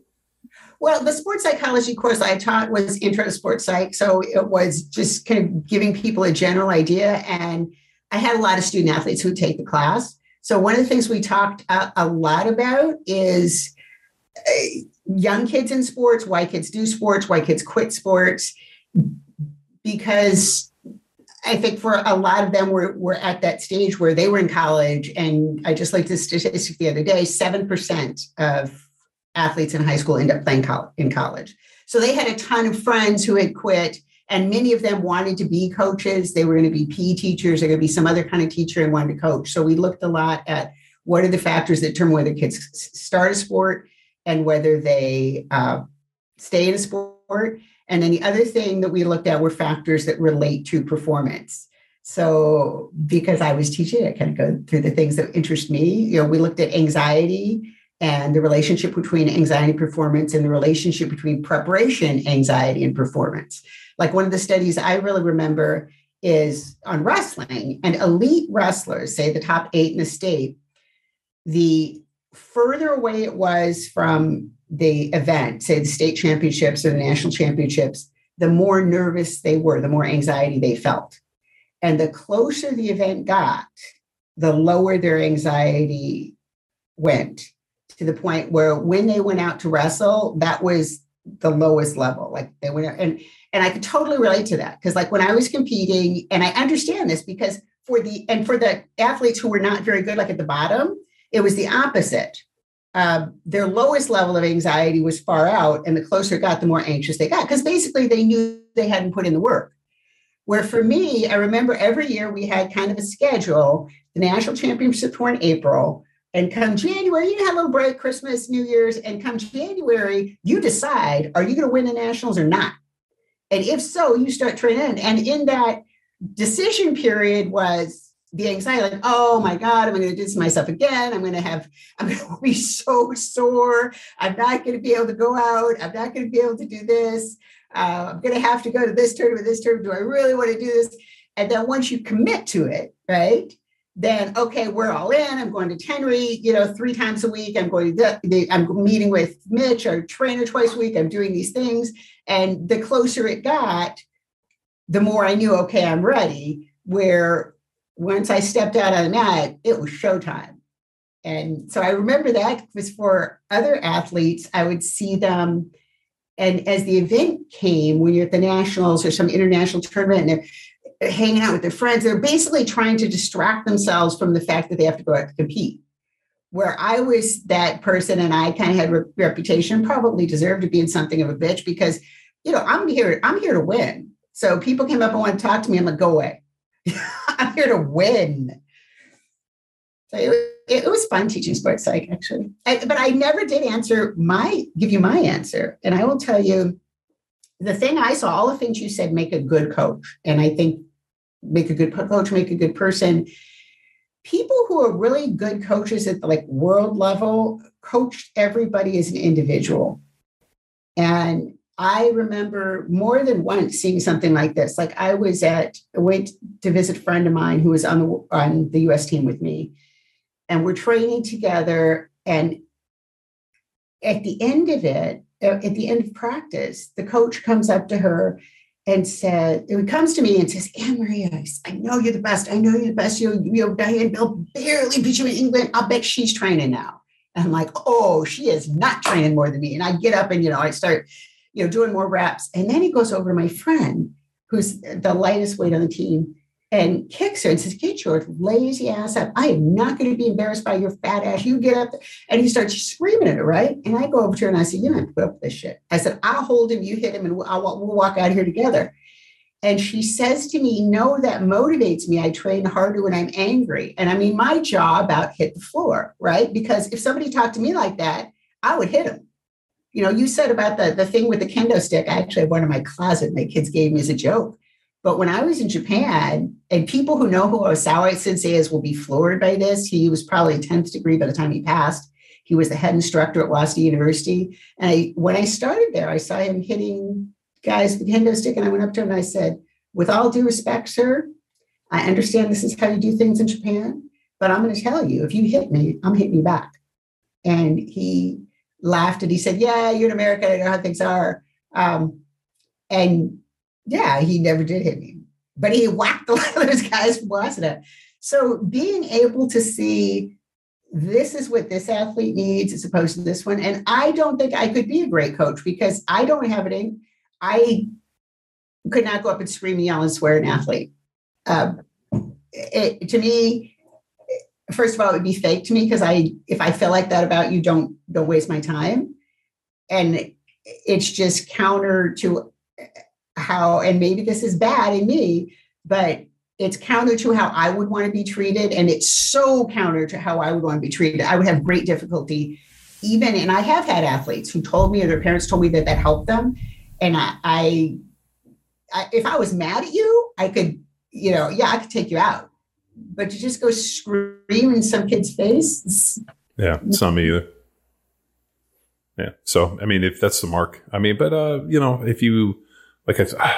Well, the sports psychology course I taught was intro to sports psych. So it was just kind of giving people a general idea. And I had a lot of student athletes who take the class. So one of the things we talked a, a lot about is uh, young kids in sports, why kids do sports, why kids quit sports, because I think for a lot of them, we're, we're at that stage where they were in college. And I just like the statistic the other day 7% of athletes in high school end up playing in college. So they had a ton of friends who had quit, and many of them wanted to be coaches. They were going to be PE teachers, they're going to be some other kind of teacher and wanted to coach. So we looked a lot at what are the factors that determine whether kids start a sport and whether they uh, stay in a sport. And then the other thing that we looked at were factors that relate to performance. So because I was teaching, I kind of go through the things that interest me. You know, we looked at anxiety and the relationship between anxiety performance and the relationship between preparation, anxiety, and performance. Like one of the studies I really remember is on wrestling and elite wrestlers, say the top eight in the state, the further away it was from the event, say the state championships or the national championships, the more nervous they were, the more anxiety they felt. And the closer the event got, the lower their anxiety went to the point where when they went out to wrestle, that was the lowest level. Like they went out, and and I could totally relate to that because like when I was competing, and I understand this because for the and for the athletes who were not very good, like at the bottom, it was the opposite. Uh, their lowest level of anxiety was far out, and the closer it got, the more anxious they got because basically they knew they hadn't put in the work. Where for me, I remember every year we had kind of a schedule. The national championship were in April, and come January, you have a little break, Christmas, New Year's, and come January, you decide are you going to win the nationals or not? And if so, you start training. And in that decision period was the anxiety, like, oh my God, I'm going to do this to myself again. I'm going to have, I'm going to be so sore. I'm not going to be able to go out. I'm not going to be able to do this. Uh, I'm going to have to go to this tournament, this tournament. Do I really want to do this? And then once you commit to it, right? Then okay, we're all in. I'm going to Tenri, you know, three times a week. I'm going to the, I'm meeting with Mitch, our trainer, twice a week. I'm doing these things, and the closer it got, the more I knew. Okay, I'm ready. Where once I stepped out on the mat, it was showtime. And so I remember that was for other athletes. I would see them. And as the event came, when you're at the nationals or some international tournament and they're hanging out with their friends, they're basically trying to distract themselves from the fact that they have to go out to compete. Where I was that person and I kind of had a reputation, probably deserved to be in something of a bitch because, you know, I'm here, I'm here to win. So people came up and want to talk to me. I'm like, go away. I'm here to win. So it, it, was fun teaching sports psych, actually. I, but I never did answer my, give you my answer. And I will tell you the thing I saw, all the things you said make a good coach. And I think make a good coach, make a good person. People who are really good coaches at the like world level coached everybody as an individual. And I remember more than once seeing something like this. Like I was at, went to visit a friend of mine who was on the on the U.S. team with me, and we're training together. And at the end of it, uh, at the end of practice, the coach comes up to her and said, it comes to me and says, AnnMaria, I know you're the best. I know you're the best. You, you know, Diane Bell barely beat you in England. I'll bet she's training now. And I'm like, oh, she is not training more than me. And I get up and, you know, I start you know, doing more reps. And then he goes over to my friend, who's the lightest weight on the team, and kicks her and says, Get your lazy ass up. I am not going to be embarrassed by your fat ass. You get up. And he starts screaming at her, right? And I go over to her and I said, You don't put up this shit. I said, I'll hold him, you hit him, and I'll, we'll walk out of here together. And she says to me, No, that motivates me. I train harder when I'm angry. And I mean, my jaw about hit the floor, right? Because if somebody talked to me like that, I would hit him you know, you said about the, the thing with the kendo stick. I actually have one in my closet my kids gave me as a joke. But when I was in Japan, and people who know who Osawa Sensei is will be floored by this. He was probably 10th degree by the time he passed. He was the head instructor at Waseda University. And I, when I started there, I saw him hitting guys with kendo stick. And I went up to him and I said, with all due respect, sir, I understand this is how you do things in Japan. but I'm going to tell you, if you hit me, I'm hitting you back. And he laughed and he said, Yeah, you're in America. I know how things are. Um, and yeah, he never did hit me, but he whacked a lot of those guys from Waseda. So being able to see this is what this athlete needs as opposed to this one. And I don't think I could be a great coach because I don't have it in. I could not go up and scream, yell, and swear an athlete. Um, it, to me, first of all, it would be fake to me because I, if I feel like that about you, don't don't waste my time. And it's just counter to uh, how, and maybe this is bad in me, but it's counter to how I would want to be treated. And it's so counter to how I would want to be treated. I would have great difficulty even, and I have had athletes who told me or their parents told me that that helped them. And I, I, I if I was mad at you, I could, you know, yeah, I could take you out. But to just go scream in some kid's face. Yeah, it's not me either. Yeah. So, I mean, if that's the mark, I mean, but, uh, you know, if you, like, I,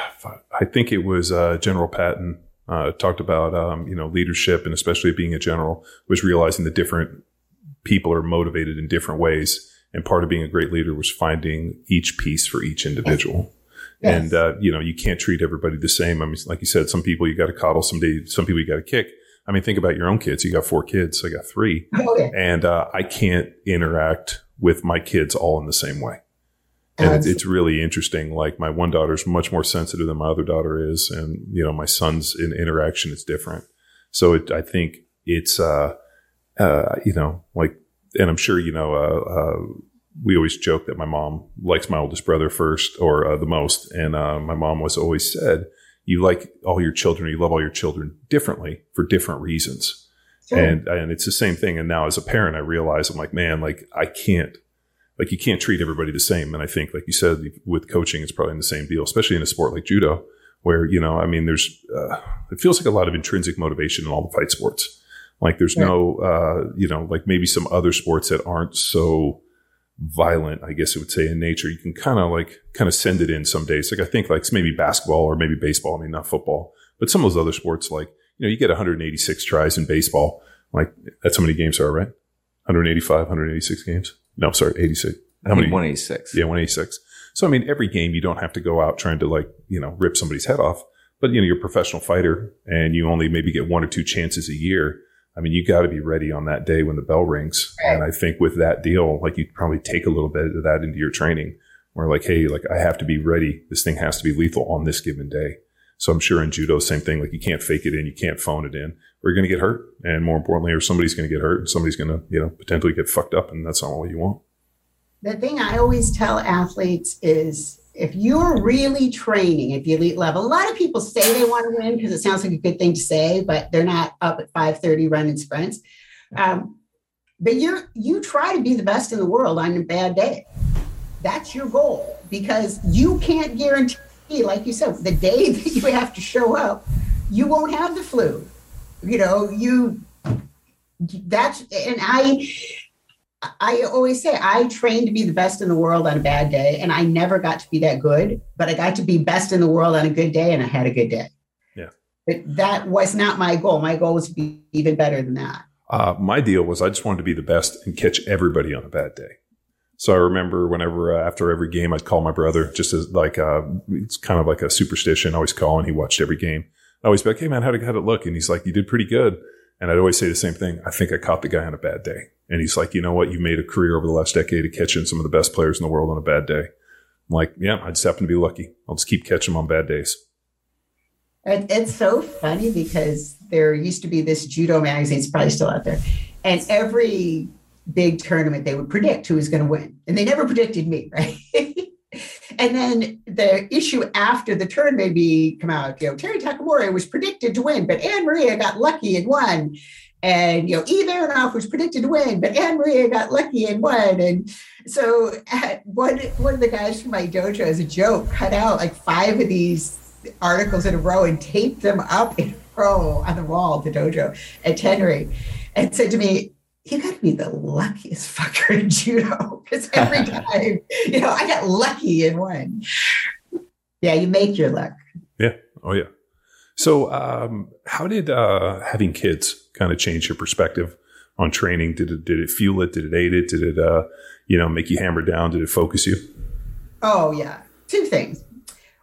I think it was, uh, General Patton, uh, talked about, um, you know, leadership and especially being a general was realizing that different people are motivated in different ways. And part of being a great leader was finding each piece for each individual. Yes. And, uh, you know, you can't treat everybody the same. I mean, like you said, some people you got to coddle, some days, some people you got to kick. I mean, think about your own kids. You got four kids. So I got three. Oh, And, uh, I can't interact with my kids all in the same way. And it's, it's really interesting. Like my one daughter's much more sensitive than my other daughter is. And, you know, my son's in interaction is different. So it, I think it's, uh, uh, you know, like, and I'm sure, you know, uh, uh, we always joke that my mom likes my oldest brother first or uh, the most. And uh, my mom was always said, you like all your children, you love all your children differently for different reasons. Sure. And, and it's the same thing. And now as a parent, I realize I'm like, man, like I can't, like you can't treat everybody the same. And I think, like you said, with coaching, it's probably in the same deal, especially in a sport like judo, where, you know, I mean, there's, uh, it feels like a lot of intrinsic motivation in all the fight sports. Like there's no, uh, you know, like maybe some other sports that aren't so violent, I guess it would say in nature. You can kind of like, kind of send it in some days. Like I think like maybe basketball or maybe baseball. I mean, not football, but some of those other sports, like, you know, you get 186 tries in baseball. Like that's how many games are, right? 185, 186 games. No, sorry, 86. How many? 186. Yeah, 186. So, I mean, every game you don't have to go out trying to like, you know, rip somebody's head off, but you know, you're a professional fighter and you only maybe get one or two chances a year. I mean, you got to be ready on that day when the bell rings. Right. And I think with that deal, like you probably take a little bit of that into your training where like, Hey, like I have to be ready. This thing has to be lethal on this given day. So I'm sure in judo, same thing. Like you can't fake it in, you can't phone it in, or you're going to get hurt. And more importantly, or somebody's going to get hurt and somebody's going to, you know, potentially get fucked up. And that's not what you want. The thing I always tell athletes is if you're really training at the elite level, a lot of people say they want to win because it sounds like a good thing to say, but they're not up at 5:30 running sprints. Um, but you're you try to be the best in the world on a bad day. That's your goal because you can't guarantee like you said, the day that you have to show up, you won't have the flu. You know, you that's and I I always say I trained to be the best in the world on a bad day, and I never got to be that good, but I got to be best in the world on a good day, and I had a good day. Yeah. But that was not my goal. My goal was to be even better than that. Uh, my deal was I just wanted to be the best and catch everybody on a bad day. So I remember whenever uh, after every game, I'd call my brother just as like uh, it's kind of like a superstition. I always call and he watched every game. I always be like, "Hey man, how'd it, how'd it look?" And he's like, "You did pretty good." And I'd always say the same thing. I think I caught the guy on a bad day. And he's like, "You know what? You've made a career over the last decade of catching some of the best players in the world on a bad day." I'm like, "Yeah, I just happen to be lucky. I'll just keep catching them on bad days." It's so funny because there used to be this judo magazine. It's probably still out there, and every big tournament, they would predict who was going to win. And they never predicted me, right? and then the issue after the turn maybe come out, you know, Terry Takamori was predicted to win, but AnnMaria got lucky and won. And, you know, Eve Aronoff was predicted to win, but AnnMaria got lucky and won. And so one, one of the guys from my dojo, as a joke, cut out like five of these articles in a row and taped them up in a row on the wall of the dojo at Tenri and said to me, you got to be the luckiest fucker in judo because every time, you know, I got lucky in one. Yeah, you make your luck. Yeah. Oh, yeah. So, um, how did uh, having kids kind of change your perspective on training? Did it did it fuel it? Did it aid it? Did it uh, you know make you hammer down? Did it focus you? Oh yeah, two things.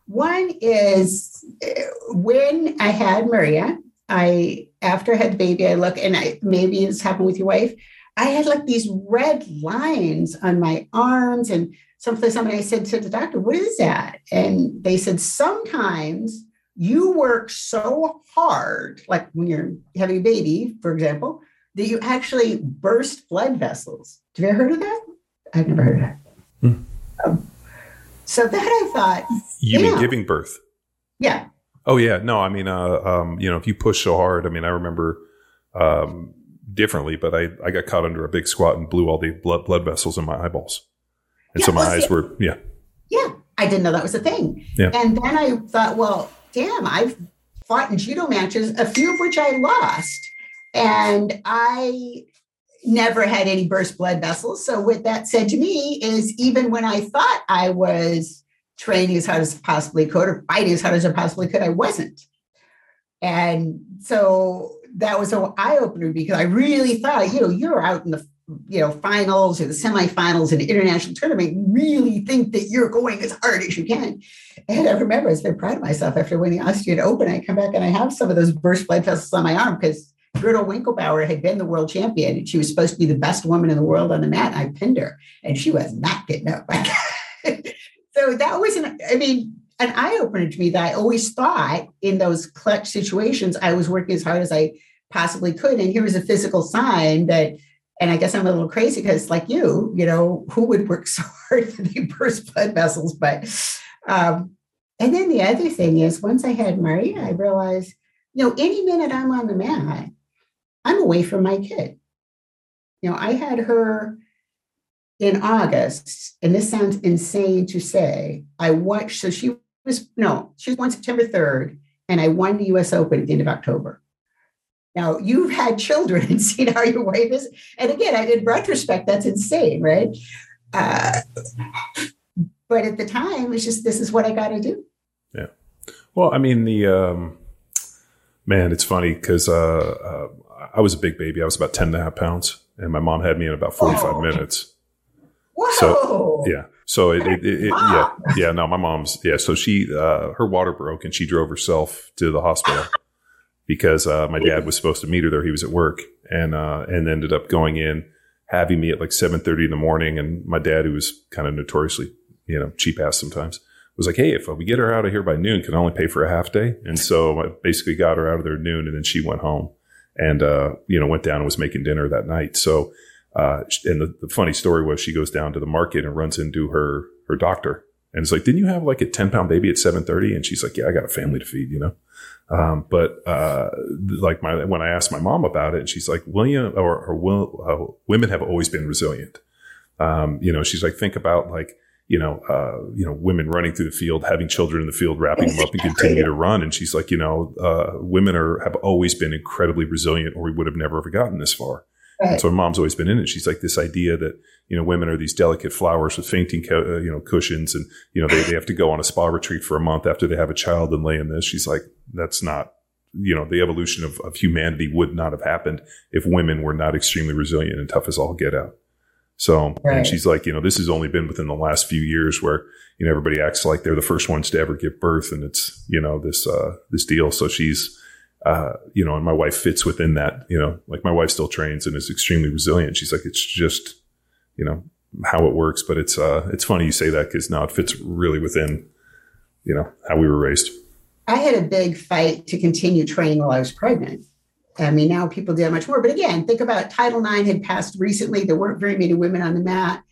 One is uh, when I had Maria, I after I had the baby, I look and I maybe it's happened with your wife. I had like these red lines on my arms and someplace. Somebody I said to the doctor, "What is that?" And they said sometimes you work so hard, like when you're having a baby, for example, that you actually burst blood vessels. Have you ever heard of that? I've never heard of that. Hmm. Um, so that I thought. You yeah. mean giving birth? Yeah. Oh yeah, no, I mean, uh, um, you know, if you push so hard, I mean, I remember um, differently, but I, I got caught under a big squat and blew all the blood blood vessels in my eyeballs, and yeah, so my well, eyes were yeah. Yeah, I didn't know that was a thing. Yeah. And then I thought, well, damn, I've fought in judo matches, a few of which I lost, and I never had any burst blood vessels. So what that said to me is even when I thought I was training as hard as possibly could or fighting as hard as I possibly could, I wasn't. And so that was an eye opener because I really thought, you know, you're out in the you know finals or the semifinals in an international tournament. Really think that you're going as hard as you can. And I remember I was very proud of myself after winning the Austrian Open. I come back and I have some of those burst blood vessels on my arm because Gerda Winklbauer had been the world champion and she was supposed to be the best woman in the world on the mat. I pinned her and she was not getting up. so that was an, I mean, an eye opener to me that I always thought in those clutch situations, I was working as hard as I possibly could. And here was a physical sign that, and I guess I'm a little crazy because, like you, you know, who would work so hard they burst blood vessels? But, um, and then the other thing is, once I had Maria, I realized, you know, any minute I'm on the mat, I'm away from my kid. You know, I had her in August, and this sounds insane to say. I watched, so she was, no, she was born September 3rd, and I won the US Open at the end of October. Now, you've had children and seen how your wife is. And again, in retrospect, that's insane, right? Uh, but at the time, it's just, this is what I got to do. Yeah. Well, I mean, the, um, man, it's funny because uh, uh, I was a big baby. I was about 10 and a half pounds, and my mom had me in about 45 minutes. Whoa. So, yeah. So it, it, it, it yeah, yeah. No, my mom's, yeah. So she, uh, her water broke and she drove herself to the hospital because, uh, my dad was supposed to meet her there. He was at work and, uh, and ended up going in, having me at like 7.30 in the morning. And my dad, who was kind of notoriously, you know, cheap ass sometimes, was like, Hey, if we get her out of here by noon, can I only pay for a half day? And so I basically got her out of there at noon and then she went home and, uh, you know, went down and was making dinner that night. So, uh, and the, the, funny story was she goes down to the market and runs into her, her doctor. And it's like, didn't you have like a 10 pound baby at 730? And she's like, yeah, I got a family to feed, you know? Um, but, uh, like my, when I asked my mom about it, and she's like, William or, or will, uh, women have always been resilient. Um, you know, she's like, think about like, you know, uh, you know, women running through the field, having children in the field, wrapping them up and continue to run. And she's like, you know, uh, women are, have always been incredibly resilient or we would have never ever gotten this far. Right. And so mom's always been in it. She's like this idea that, you know, women are these delicate flowers with fainting, uh, you know, cushions and, you know, they, they have to go on a spa retreat for a month after they have a child and lay in this. She's like, that's not, you know, the evolution of, of humanity would not have happened if women were not extremely resilient and tough as all get out. So, right. and she's like, you know, this has only been within the last few years where, you know, everybody acts like they're the first ones to ever give birth and it's, you know, this, uh, this deal. So she's, uh, you know, and my wife fits within that, you know, like my wife still trains and is extremely resilient. She's like, it's just, you know, how it works. But it's, uh, it's funny you say that because now it fits really within, you know, how we were raised. I had a big fight to continue training while I was pregnant. I mean, now people do that much more. But again, think about Title IX had passed recently. There weren't very many women on the mat.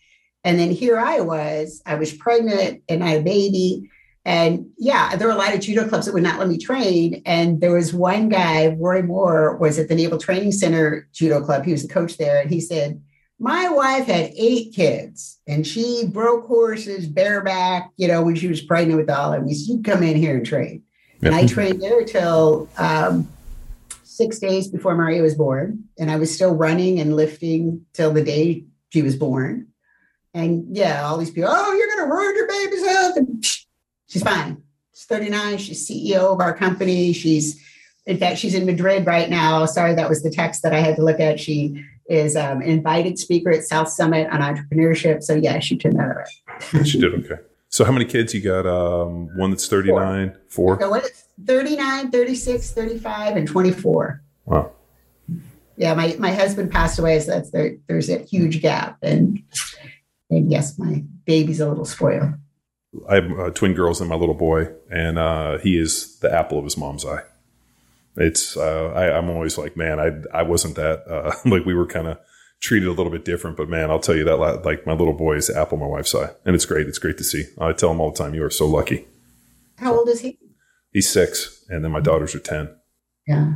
And then here I was, I was pregnant and I had a baby. And yeah, there were a lot of judo clubs that would not let me train. And there was one guy, Roy Moore, was at the Naval Training Center Judo Club. He was the coach there. And he said, My wife had eight kids and she broke horses bareback, you know, when she was pregnant with all of us. You come in here and train. And I trained there till um, six days before Maria was born. And I was still running and lifting till the day she was born. And yeah, all these people, oh, you're going to ruin your baby's health. And she's fine. She's 39. She's CEO of our company. She's, in fact, she's in Madrid right now. Sorry, that was the text that I had to look at. She is um, an invited speaker at South Summit on entrepreneurship. So yeah, she turned that around. she did okay. So how many kids you got? Um, one that's 39, four? So is 39, 36, 35, and 24. Wow. Yeah, my, my husband passed away, so that's there, there's a huge gap. And and yes, my baby's a little spoiled. I have uh, twin girls and my little boy, and uh, he is the apple of his mom's eye. It's uh, I, am always like, man, I I wasn't that uh, like we were kind of treated a little bit different, but man, I'll tell you that like my little boy is the apple of my wife's eye, and it's great. It's great to see. I tell him all the time, you are so lucky. How old is he? He's six, and then my daughters are ten. Yeah.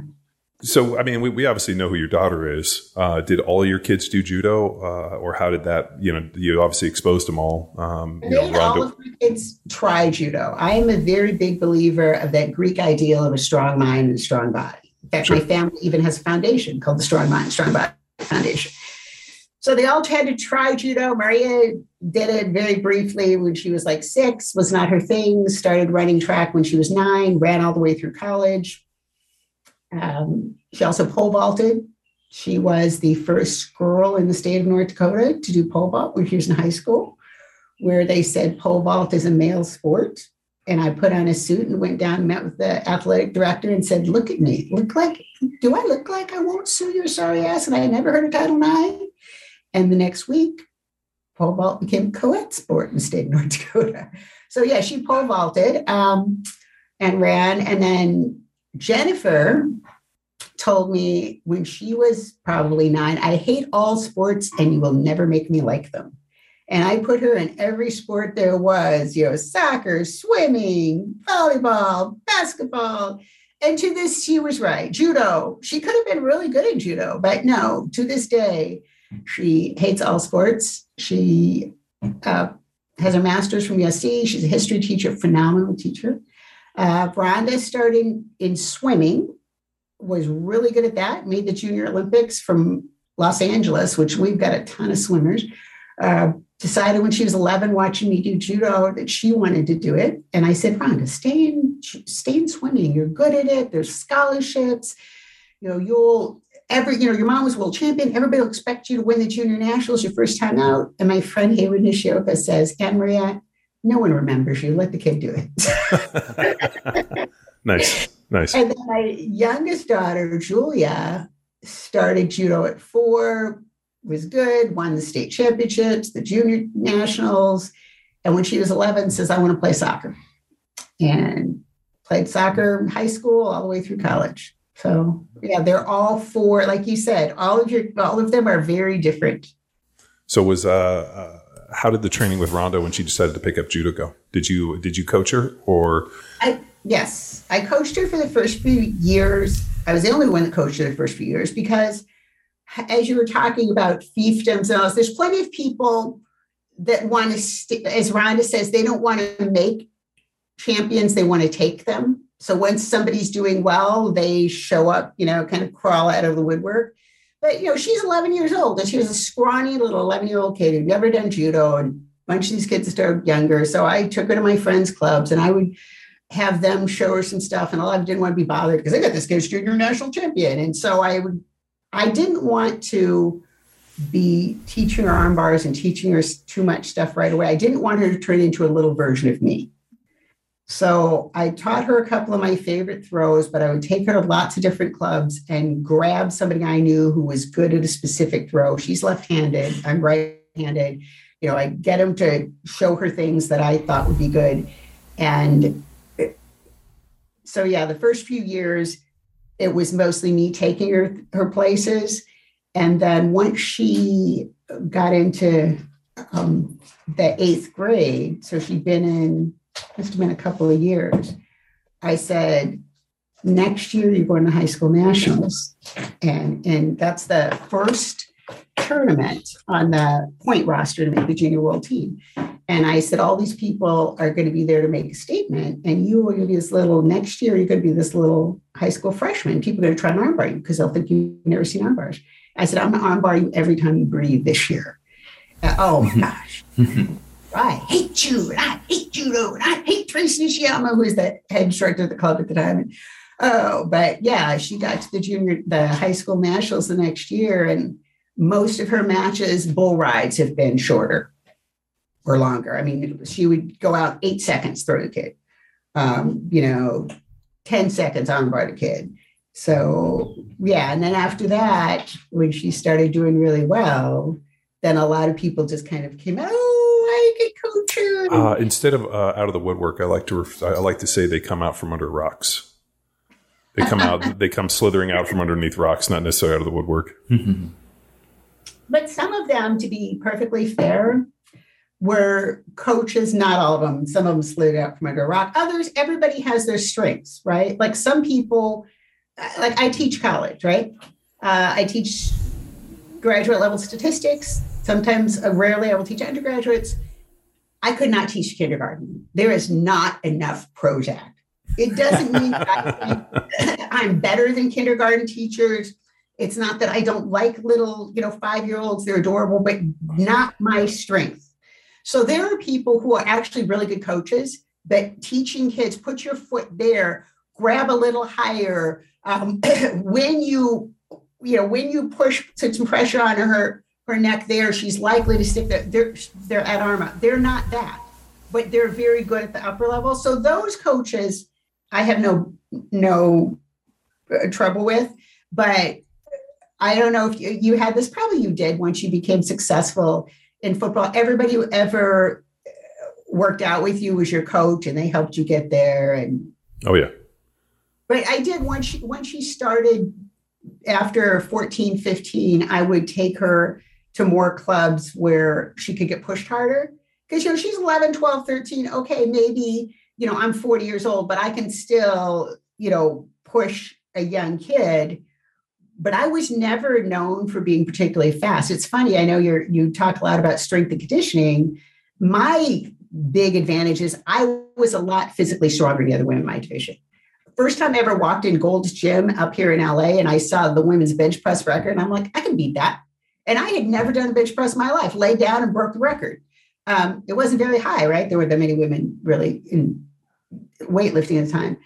So, I mean, we, we obviously know who your daughter is. Uh, did all your kids do judo, uh, or how did that? You know, you obviously exposed them all. Um, you know, all of my kids try judo. I am a very big believer of that Greek ideal of a strong mind and a strong body. In fact, sure. my family even has a foundation called the Strong Mind, Strong Body Foundation. So they all had to try judo. Maria did it very briefly when she was like six, was not her thing. Started running track when she was nine, ran all the way through college um, she also pole vaulted. She was the first girl in the state of North Dakota to do pole vault when she was in high school, where they said pole vault is a male sport. And I put on a suit and went down and met with the athletic director and said, Look at me. Look like, do I look like I won't sue your sorry ass? And I never heard of Title IX. And the next week, pole vault became co ed sport in the state of North Dakota. So, yeah, she pole vaulted um, and ran. And then Jennifer told me when she was probably nine, I hate all sports and you will never make me like them. And I put her in every sport there was, you know, soccer, swimming, volleyball, basketball. And to this, she was right. Judo, she could have been really good at judo, but no, to this day, she hates all sports. She uh, has a master's from USC. She's a history teacher, phenomenal teacher. Uh, Ronda started in swimming, was really good at that, made the Junior Olympics from Los Angeles, which we've got a ton of swimmers. Uh, decided when she was 11 watching me do judo that she wanted to do it. And i said Ronda stay in stay in swimming. You're good at it. There's scholarships. You know you'll every you know your mom was world champion. Everybody will expect you to win the junior nationals your first time out. And my friend hayward nishioka says AnnMaria no one remembers you. Let the kid do it. nice, nice. And then my youngest daughter, Julia, started judo at four, was good, won the state championships, the junior nationals. And when she was 11, says, I want to play soccer. And played soccer in high school all the way through college. So yeah, they're all four, like you said, all of your all of them are very different. So was uh, uh how did the training with Ronda when she decided to pick up judo go? Did you did you coach her or? I, yes, I coached her for the first few years. I was the only one that coached her the first few years because, as you were talking about fiefdoms and all, there's plenty of people that want to, st- as Ronda says, they don't want to make champions; they want to take them. So once somebody's doing well, they show up, you know, kind of crawl out of the woodwork. You know, she's 11 years old, and she was a scrawny little 11 year old kid who'd never done judo, and a bunch of these kids started younger. So I took her to my friends' clubs, and I would have them show her some stuff. And a lot of didn't want to be bothered because I got this kid's junior national champion, and so I would. I didn't want to be teaching her arm bars and teaching her too much stuff right away. I didn't want her to turn into a little version of me. So I taught her a couple of my favorite throws, but I would take her to lots of different clubs and grab somebody I knew who was good at a specific throw. She's left-handed, I'm right-handed. You know, I get them to show her things that I thought would be good. And so yeah, the first few years it was mostly me taking her her places. And then once she got into um, the eighth grade, so she'd been in must have been a couple of years. I said, next year you're going to high school nationals. And, and that's the first tournament on the point roster to make the junior world team. And I said, all these people are going to be there to make a statement. And you are going to be this little, next year, you're going to be this little high school freshman. People are going to try and armbar you because they'll think you've never seen arm bars. I said, I'm going to armbar you every time you breathe this year. Uh, oh my gosh. I hate you and I hate judo and I hate Tracy Nishiyama, who was the head instructor of the club at the time. And, oh, but yeah, she got to the junior, the high school nationals the next year, and most of her matches, bull rides, have been shorter or longer. I mean, she would go out eight seconds, throw the kid, um, you know, 10 seconds on bar the kid. So, yeah. And then after that, when she started doing really well, then a lot of people just kind of came out, oh, I could coach. Uh, instead of uh, out of the woodwork, I like to ref- I like to say they come out from under rocks. They come out. they come slithering out from underneath rocks, not necessarily out of the woodwork. but some of them, to be perfectly fair, were coaches, not all of them. Some of them slid out from under a rock. Others, everybody has their strengths, right? Like some people, uh, like I teach college, right? Uh, I teach graduate level statistics. Sometimes, uh, rarely, I will teach undergraduates. I could not teach kindergarten. There is not enough Prozac. It doesn't mean I, I'm better than kindergarten teachers. It's not that I don't like little, you know, five year olds. They're adorable, but not my strength. So there are people who are actually really good coaches, but teaching kids, put your foot there, grab a little higher. Um, when you, you know, when you push, put some pressure on her her neck there, she's likely to stick that. They're they're at arm. They're not that, but they're very good at the upper level. So those coaches, I have no no uh, trouble with, but I don't know if you, you had this. Probably you did once you became successful in football, everybody who ever worked out with you was your coach and they helped you get there. And oh yeah. But I did once she once she started after 14, 15, I would take her to more clubs where she could get pushed harder. Because you know, she's 11, 12, 13. Okay, maybe, you know, I'm 40 years old, but I can still, you know, push a young kid but I was never known for being particularly fast. It's funny. I know you're you talk a lot about strength and conditioning. My big advantage is I was a lot physically stronger than the other women in my division. First time I ever walked in Gold's Gym up here in LA and I saw the women's bench press record, and I'm like, I can beat that. And I had never done a bench press in my life, laid down and broke the record. Um, it wasn't very high, right? There were that many women really in weightlifting at the time.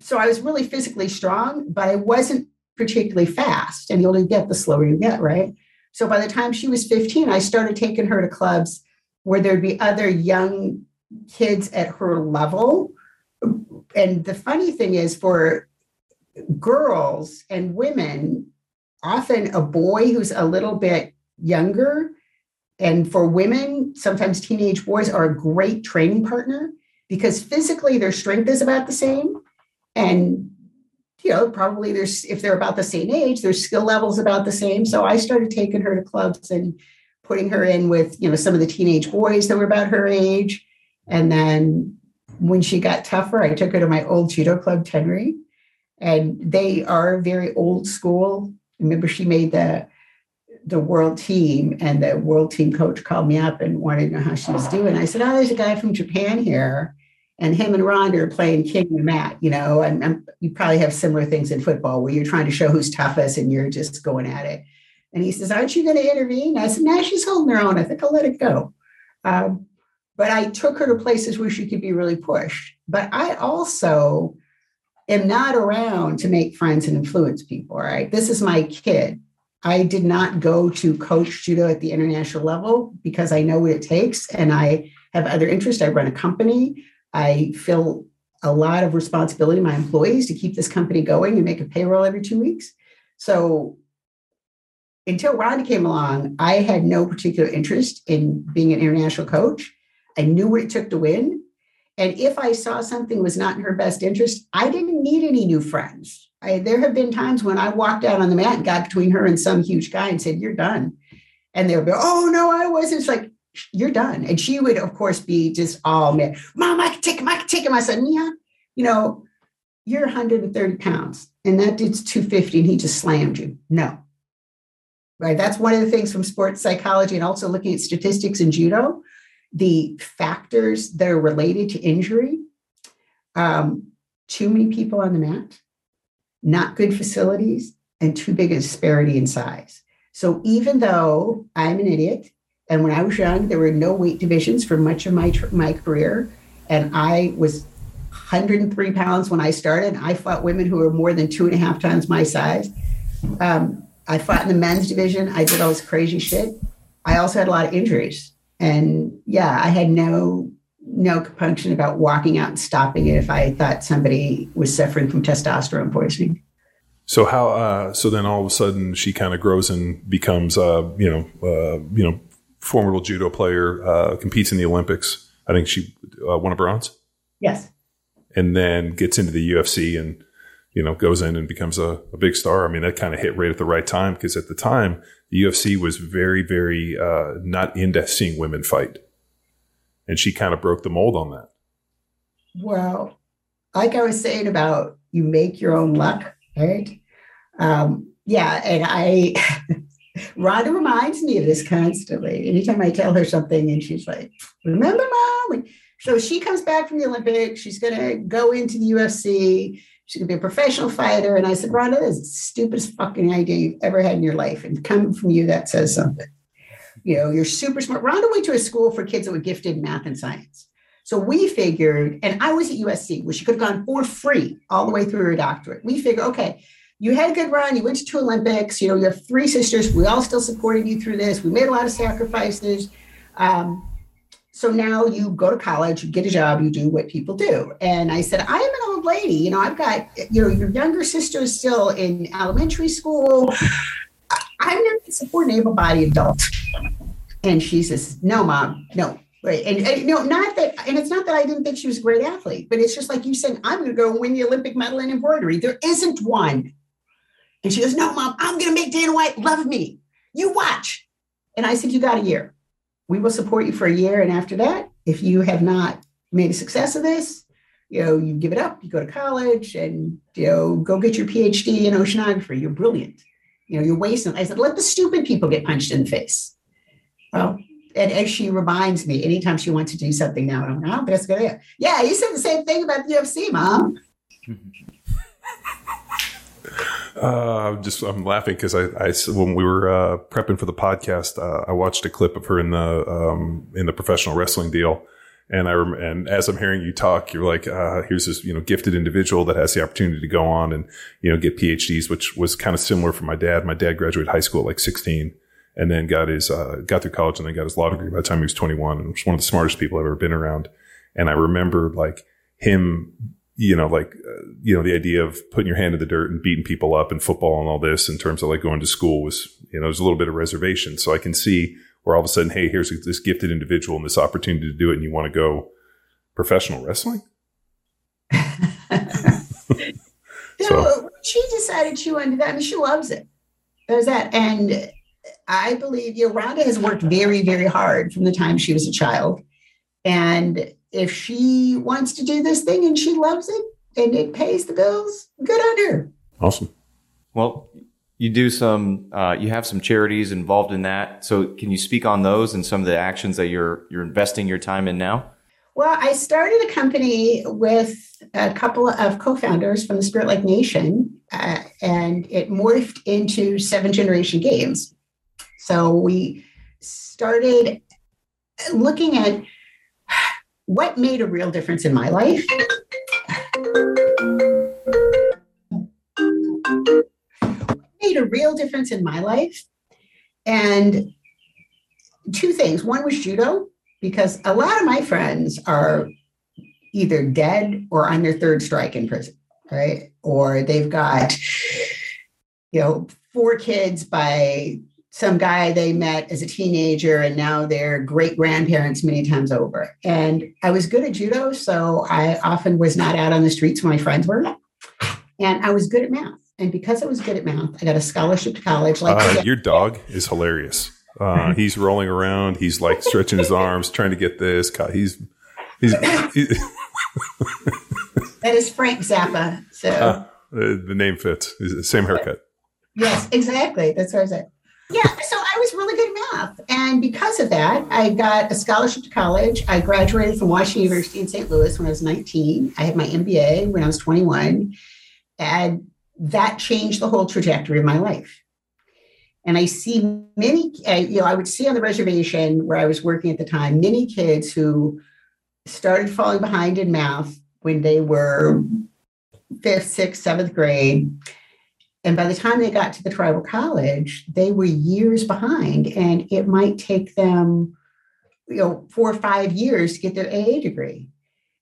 So I was really physically strong, but I wasn't particularly fast. And the older you get, the slower you get, right? So by the time she was 15, I started taking her to clubs where there'd be other young kids at her level. And the funny thing is, for girls and women, often a boy who's a little bit younger, and for women, sometimes teenage boys are a great training partner because physically their strength is about the same. And you know, probably there's if they're about the same age, their skill levels about the same. So I started taking her to clubs and putting her in with, you know, some of the teenage boys that were about her age. And then when she got tougher, I took her to my old judo club, Tenri. And they are very old school. Remember, she made the the world team, and the world team coach called me up and wanted to know how she was doing. I said, Oh, there's a guy from Japan here and him and Ronda are playing king and mat, you know, and, and, you probably have similar things in football where you're trying to show who's toughest and you're just going at it. And he says, Aren't you going to intervene? I said, No, she's holding her own. I think I'll let it go. Um, but I took her to places where she could be really pushed. But I also am not around to make friends and influence people, right? This is my kid. I did not go to coach judo at the international level because I know what it takes and I have other interests. I run a company. I feel a lot of responsibility my employees to keep this company going and make a payroll every two weeks. So until Ronda came along, I had no particular interest in being an international coach. I knew what it took to win. And if I saw something was not in her best interest, I didn't need any new friends. I, there have been times when I walked out on the mat and got between her and some huge guy and said, You're done. And they would go, Oh, no, I wasn't. It's like, you're done. And she would, of course, be just all mad. Mom, I can take him. I can take him. I said, yeah, you know, you're 130 pounds and that dude's 250 and he just slammed you. No. Right. That's one of the things from sports psychology and also looking at statistics in judo, the factors that are related to injury. Um, too many people on the mat, not good facilities, and too big a disparity in size. So even though I'm an idiot And when I was young, there were no weight divisions for much of my my career, and I was 103 pounds when I started. I fought women who were more than two and a half times my size. Um, I fought in the men's division. I did all this crazy shit. I also had a lot of injuries, and yeah, I had no no compunction about walking out and stopping it if I thought somebody was suffering from testosterone poisoning. So how? Uh, so then all of a sudden she kind of grows and becomes, uh, you know, uh, you know, formidable judo player, uh, competes in the Olympics. I think she uh, won a bronze. Yes. And then gets into the UFC and you know goes in and becomes a, a big star. I mean that kind of hit right at the right time because at the time the UFC was very very uh, not into seeing women fight, and she kind of broke the mold on that. Well, like I was saying about you make your own luck, right? Um, yeah, and I Ronda reminds me of this constantly. Anytime I tell her something, and she's like, "Remember, mom?" So she comes back from the Olympics. She's going to go into the UFC. She's going to be a professional fighter. And I said, Ronda, that's the stupidest fucking idea you've ever had in your life. And coming from you, that says something. You know, you're super smart. Ronda went to a school for kids that were gifted in math and science. So we figured, and I was at USC, where she could have gone for free all the way through her doctorate. We figured, okay, you had a good run. You went to two Olympics. You know, you have three sisters. We all still supported you through this. We made a lot of sacrifices. Um, so now you go to college, you get a job, you do what people do. And I said, I am an old lady. You know, I've got, you know, your younger sister is still in elementary school. I'm not support an able bodied adult. And she says, No, mom, no. Right. And, and, know, not that, and it's not that I didn't think she was a great athlete, but it's just like you saying, I'm going to go win the Olympic medal in embroidery. There isn't one. And she goes, No, mom, I'm going to make Dana White love me. You watch. And I said, You got a year we will support you for a year. And after that, if you have not made a success of this, you know, you give it up, you go to college and, you know, go get your PhD in oceanography. You're brilliant. You know, you're wasting. I said, let the stupid people get punched in the face. Well, and as she reminds me, anytime she wants to do something now, I'm like, oh, that's good. Yeah, you said the same thing about the UFC, mom. Uh, just I'm laughing because I, I, when we were uh, prepping for the podcast, uh, I watched a clip of her in the um, in the professional wrestling deal, and I rem- and as I'm hearing you talk, you're like, uh, here's this you know gifted individual that has the opportunity to go on and you know get PhDs, which was kind of similar for my dad. My dad graduated high school at like 16, and then got his uh, got through college and then got his law degree by the time he was 21, and was one of the smartest people I've ever been around. And I remember like him you know, like, uh, you know, the idea of putting your hand in the dirt and beating people up in football and all this in terms of like going to school was, you know, there's a little bit of reservation. So I can see where all of a sudden, hey, here's this gifted individual and this opportunity to do it, and you want to go professional wrestling. so she decided she wanted to that. I mean, she loves it. There's that. And I believe, you know, Ronda has worked very, very hard from the time she was a child. And if she wants to do this thing and she loves it and it pays the bills, good on her. Awesome. Well, you do some, uh, you have some charities involved in that. So can you speak on those and some of the actions that you're you're investing your time in now? Well, I started a company with a couple of co-founders from the Spirit Lake Nation, uh, and it morphed into Seven Generation Games. So we started looking at what made a real difference in my life? made a real difference in my life? And two things. One was judo, because a lot of my friends are either dead or on their third strike in prison, right? Or they've got, you know, four kids by some guy they met as a teenager and now they're great grandparents many times over. And I was good at judo, so I often was not out on the streets when my friends were. And I was good at math. And because I was good at math, I got a scholarship to college. Like uh, your dog is hilarious. Uh, he's rolling around. He's like stretching his arms, trying to get this. He's he's. he's that is Frank Zappa. So uh, the name fits. Same haircut. Yes, exactly. That's what I said. Yeah, so I was really good at math. And because of that, I got a scholarship to college. I graduated from Washington University in St. Louis when I was 19. I had my MBA when I was 21. And that changed the whole trajectory of my life. And I see many, you know, I would see on the reservation where I was working at the time, many kids who started falling behind in math when they were fifth, sixth, seventh grade. And by the time they got to the tribal college, they were years behind, and it might take them, you know, four or five years to get their AA degree.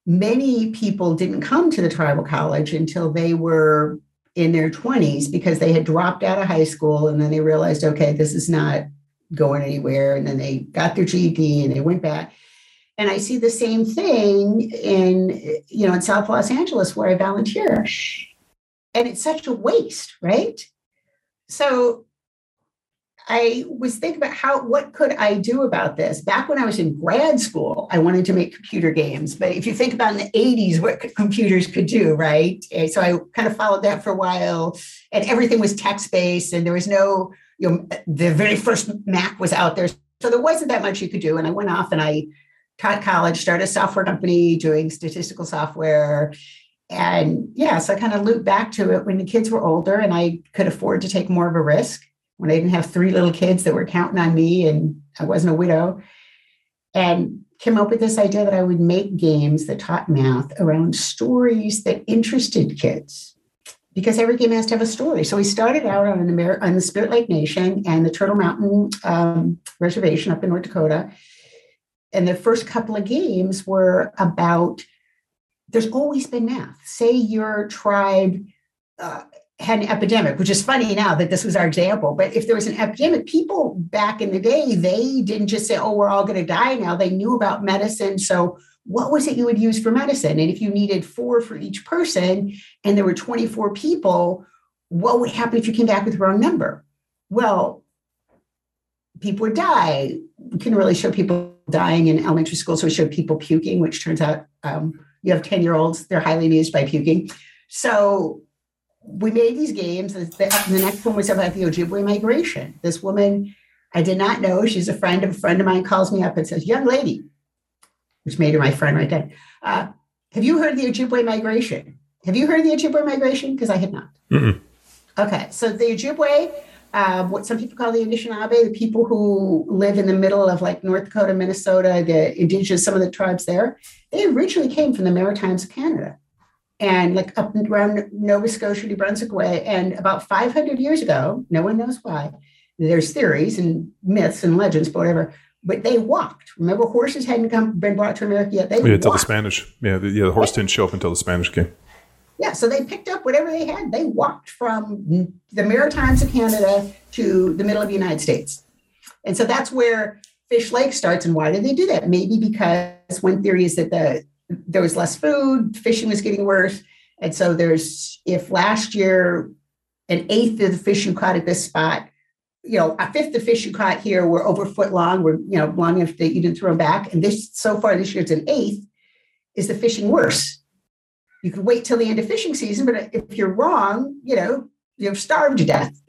Many people didn't come to the tribal college until they were in their 20s because they had dropped out of high school and then they realized, okay, this is not going anywhere. And then they got their GED and they went back. And I see the same thing in, you know, in South Los Angeles where I volunteer. And it's such a waste, right? So I was thinking about how what could I do about this? Back when I was in grad school, I wanted to make computer games. But if you think about in the 80s what computers could do, right? So I kind of followed that for a while and everything was text-based and there was no, you know, the very first Mac was out there. So there wasn't that much you could do. And I went off and I taught college, started a software company doing statistical software. And yeah, so I kind of looped back to it when the kids were older and I could afford to take more of a risk when I didn't have three little kids that were counting on me and I wasn't a widow. And came up with this idea that I would make games that taught math around stories that interested kids because every game has to have a story. So we started out on, on the Spirit Lake Nation and the Turtle Mountain um, Reservation up in North Dakota. And the first couple of games were about there's always been math. Say your tribe uh, had an epidemic, which is funny now that this was our example. But if there was an epidemic, people back in the day, they didn't just say, oh, we're all going to die now. They knew about medicine. So, what was it you would use for medicine? And if you needed four for each person and there were 24 people, what would happen if you came back with the wrong number? Well, people would die. We couldn't really show people dying in elementary school. So we showed people puking, which turns out um, you have 10 year olds, they're highly amused by puking. So we made these games. The, the next one was about the Ojibwe migration. This woman, I did not know, she's a friend of a friend of mine, calls me up and says, Young lady, which made her my friend right then. Uh, have you heard the Ojibwe migration? Have you heard the Ojibwe migration? Because I had not. Mm-mm. Okay, so the Ojibwe, um, what some people call the Anishinaabe, the people who live in the middle of like North Dakota, Minnesota, the indigenous, some of the tribes there, they originally came from the Maritimes of Canada and like up around Nova Scotia, New Brunswick way. And about 500 years ago, no one knows why, there's theories and myths and legends, but whatever. But they walked. Remember, horses hadn't come been brought to America yet. They yeah, until the Spanish. Yeah, the, yeah, the horse didn't show up until the Spanish came. Yeah, so they picked up whatever they had. They walked from the Maritimes of Canada to the middle of the United States. And so that's where Fish Lake starts. And why did they do that? Maybe because one theory is that the there was less food, fishing was getting worse. And so there's, if last year an eighth of the fish you caught at this spot, you know, a fifth of fish you caught here were over foot long, were, you know, long enough that you didn't throw them back. And this, so far this year, it's an eighth. Is the fishing worse? You could wait till the end of fishing season, but if you're wrong, you know, you're starved to death.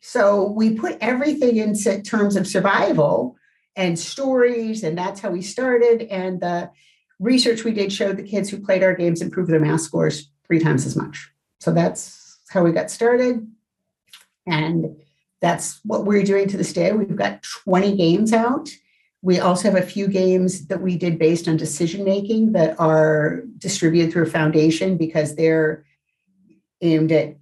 So we put everything in terms of survival and stories, and that's how we started. And the research we did showed the kids who played our games improved their math scores three times as much. So that's how we got started. And that's what we're doing to this day. We've got 20 games out. We also have a few games that we did based on decision making that are distributed through a foundation because they're aimed at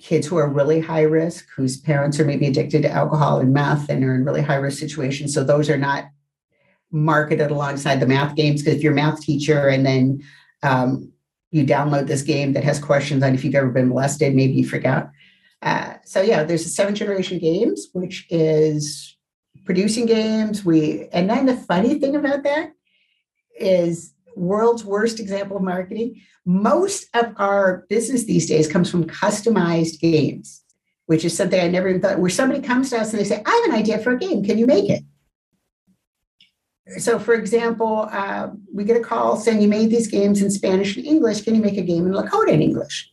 kids who are really high risk, whose parents are maybe addicted to alcohol and meth and are in really high risk situations. So those are not marketed alongside the math games because if you're a math teacher and then um, you download this game that has questions on if you've ever been molested, maybe you forgot. Uh, so yeah, there's a seven generation games, which is producing games. We and then the funny thing about that is world's worst example of marketing. Most of our business these days comes from customized games, which is something I never even thought. Where somebody comes to us and they say, "I have an idea for a game. Can you make it?" so for example, uh, we get a call saying you made these games in Spanish and English. Can you make a game in Lakota in English?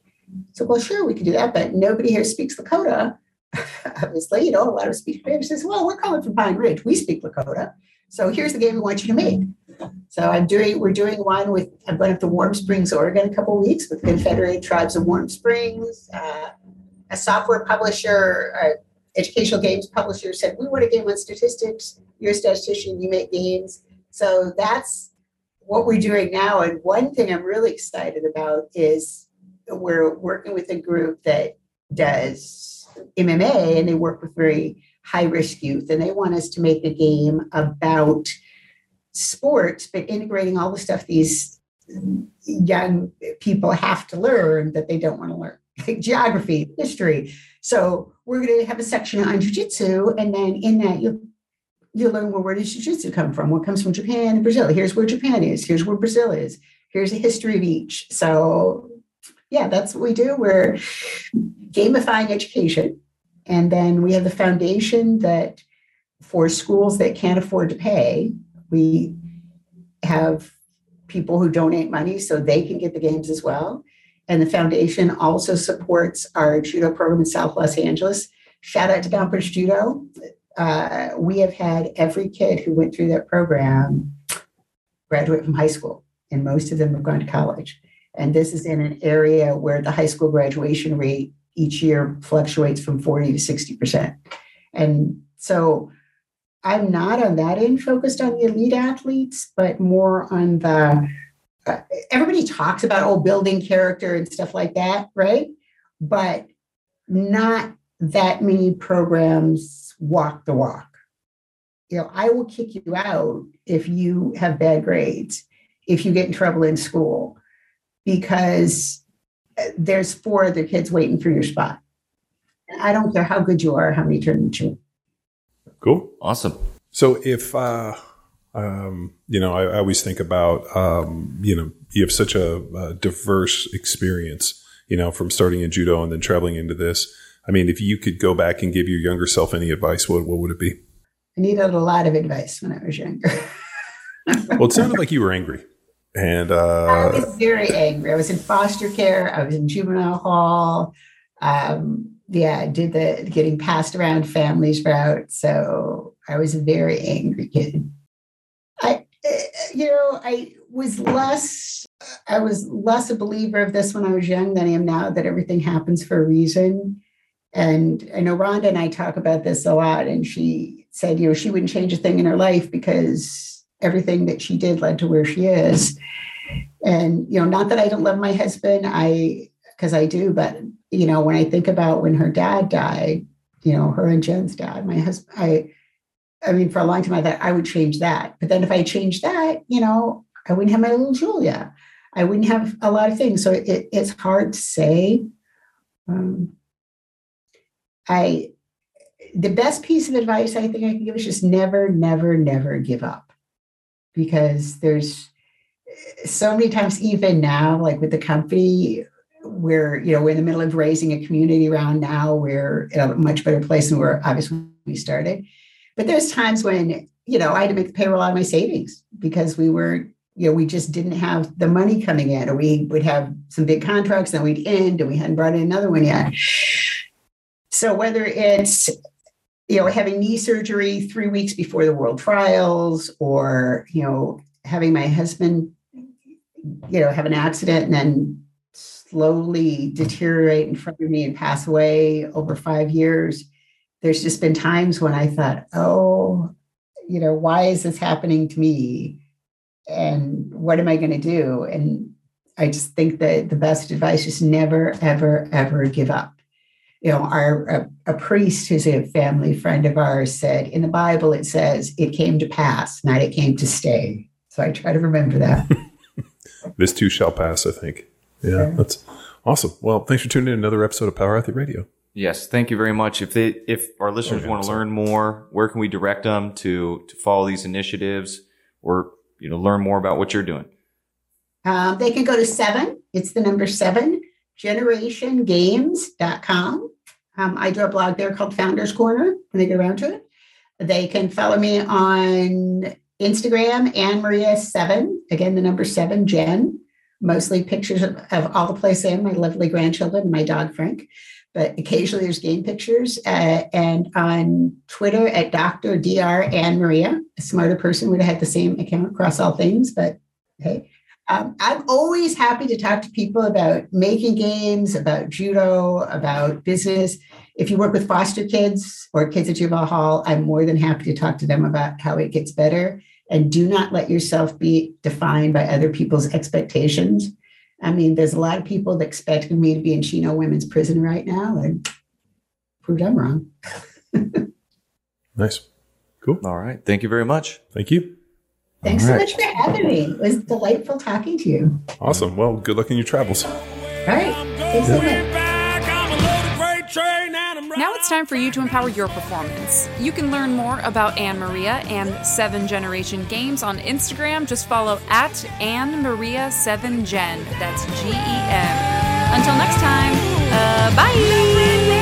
So, well, sure, we can do that, but nobody here speaks Lakota. Obviously, you know, a lot of speak Spanish. Says, well, we're calling from Pine Ridge. We speak Lakota. So here's the game we want you to make. So I'm doing, we're doing one with, I'm going up to Warm Springs, Oregon, a couple weeks with Confederated Tribes of Warm Springs, uh, a software publisher, uh, educational games publisher said, we want a game on statistics. You're a statistician, you make games. So that's what we're doing now. And one thing I'm really excited about is we're working with a group that does MMA and they work with very high risk youth. And they want us to make a game about sports, but integrating all the stuff these young people have to learn that they don't want to learn, like geography, history. So we're going to have a section on jujitsu, and then in that you'll you learn well where does jiu-jitsu come from what comes from japan and brazil here's where japan is here's where brazil is here's a history of each so yeah that's what we do. We're gamifying education. And then we have the foundation that for schools that can't afford to pay we have people who donate money so they can get the games as well. And the foundation also supports our judo program in south los angeles. Shout out to Gompers Judo. Uh, we have had every kid who went through that program graduate from high school, and most of them have gone to college. And this is in an area where the high school graduation rate each year fluctuates from 40 to 60%. And so I'm not on that end focused on the elite athletes, but more on the uh, everybody talks about oh building character and stuff like that, right? But not that many programs walk the walk. You know, I will kick you out if you have bad grades, if you get in trouble in school, because uh, there's four other kids waiting for your spot. I don't care how good you are, how many tournaments you Cool. Awesome. So if, uh, um, you know, I, I, always think about, um, you know, you have such a, a diverse experience, you know, from starting in judo and then traveling into this I mean, if you could go back and give your younger self any advice, what, what would it be? I needed a lot of advice when I was younger. well, it sounded like you were angry. And uh, I was very angry. I was in foster care. I was in juvenile hall. Um, yeah, I did the getting passed around families route. So I was a very angry kid. I, eh, you know, I was less. I was less a believer of this when I was young than I am now. That everything happens for a reason. And I know Ronda and I talk about this a lot. And she said, you know, she wouldn't change a thing in her life because everything that she did led to where she is. And, you know, not that I don't love my husband, I, because I do, but, you know, when I think about when her dad died, you know, her and Jen's dad, my husband, I, I mean, for a long time, I thought I would change that. But then if I changed that, you know, I wouldn't have my little Julia. I wouldn't have a lot of things. So it, it's hard to say. Um, I the best piece of advice I think I can give is just never, never, never give up. Because there's eh, so many times, even now, like with the company, we're, you know, we're in the middle of raising a community around now. We're in a much better place than we were obviously we started. But there's times when, you know, I had to make the payroll out of my savings because we were, you know, we just didn't have the money coming in, or we would have some big contracts, then we'd end, and we hadn't brought in another one yet. So whether it's you know having knee surgery three weeks before the world trials, or you know having my husband you know have an accident and then slowly deteriorate in front of me and pass away over five years, there's just been times when I thought, oh, you know, why is this happening to me? And what am I going to do? And I just think that the best advice is never, ever, ever give up you know, our a, a, priest who's a family friend of ours said in the Bible it says it came to pass, not it came to stay. So I try to remember that. this too shall pass, I think. Yeah, yeah, that's awesome. Well, thanks for tuning in another episode of Power Athlete Radio. Yes, thank you very much. If they if our listeners okay, want to learn more, where can we direct them to to follow these initiatives or you know learn more about what you're doing? Um, they can go to seven. It's the number seven generationgames.com. Um, I do a blog there called Founders Corner when they get around to it. They can follow me on Instagram, AnnMaria seven. Again, the number seven, Jen. Mostly pictures of, of all the places I am, my lovely grandchildren, and my dog Frank. But occasionally there's game pictures. Uh, and on Twitter at Dr. Dr. AnnMaria. A smarter person would have had the same account across all things, but hey. Um, I'm always happy to talk to people about making games, about judo, about business. If you work with foster kids or kids at juvenile hall, I'm more than happy to talk to them about how it gets better. And do not let yourself be defined by other people's expectations. I mean, there's a lot of people that expect me to be in Chino Women's Prison right now, and proved I'm wrong. nice. Cool. All right. Thank you very much. Thank you. Thanks All so much for having me. It was delightful talking to you. Awesome. Well, good luck in your travels. All right. Thanks so much. Now it's time for you to empower your performance. You can learn more about AnnMaria and Seven Generation Games on Instagram. Just follow at AnnMaria 7 Gen. That's G E N. Until next time, uh, bye.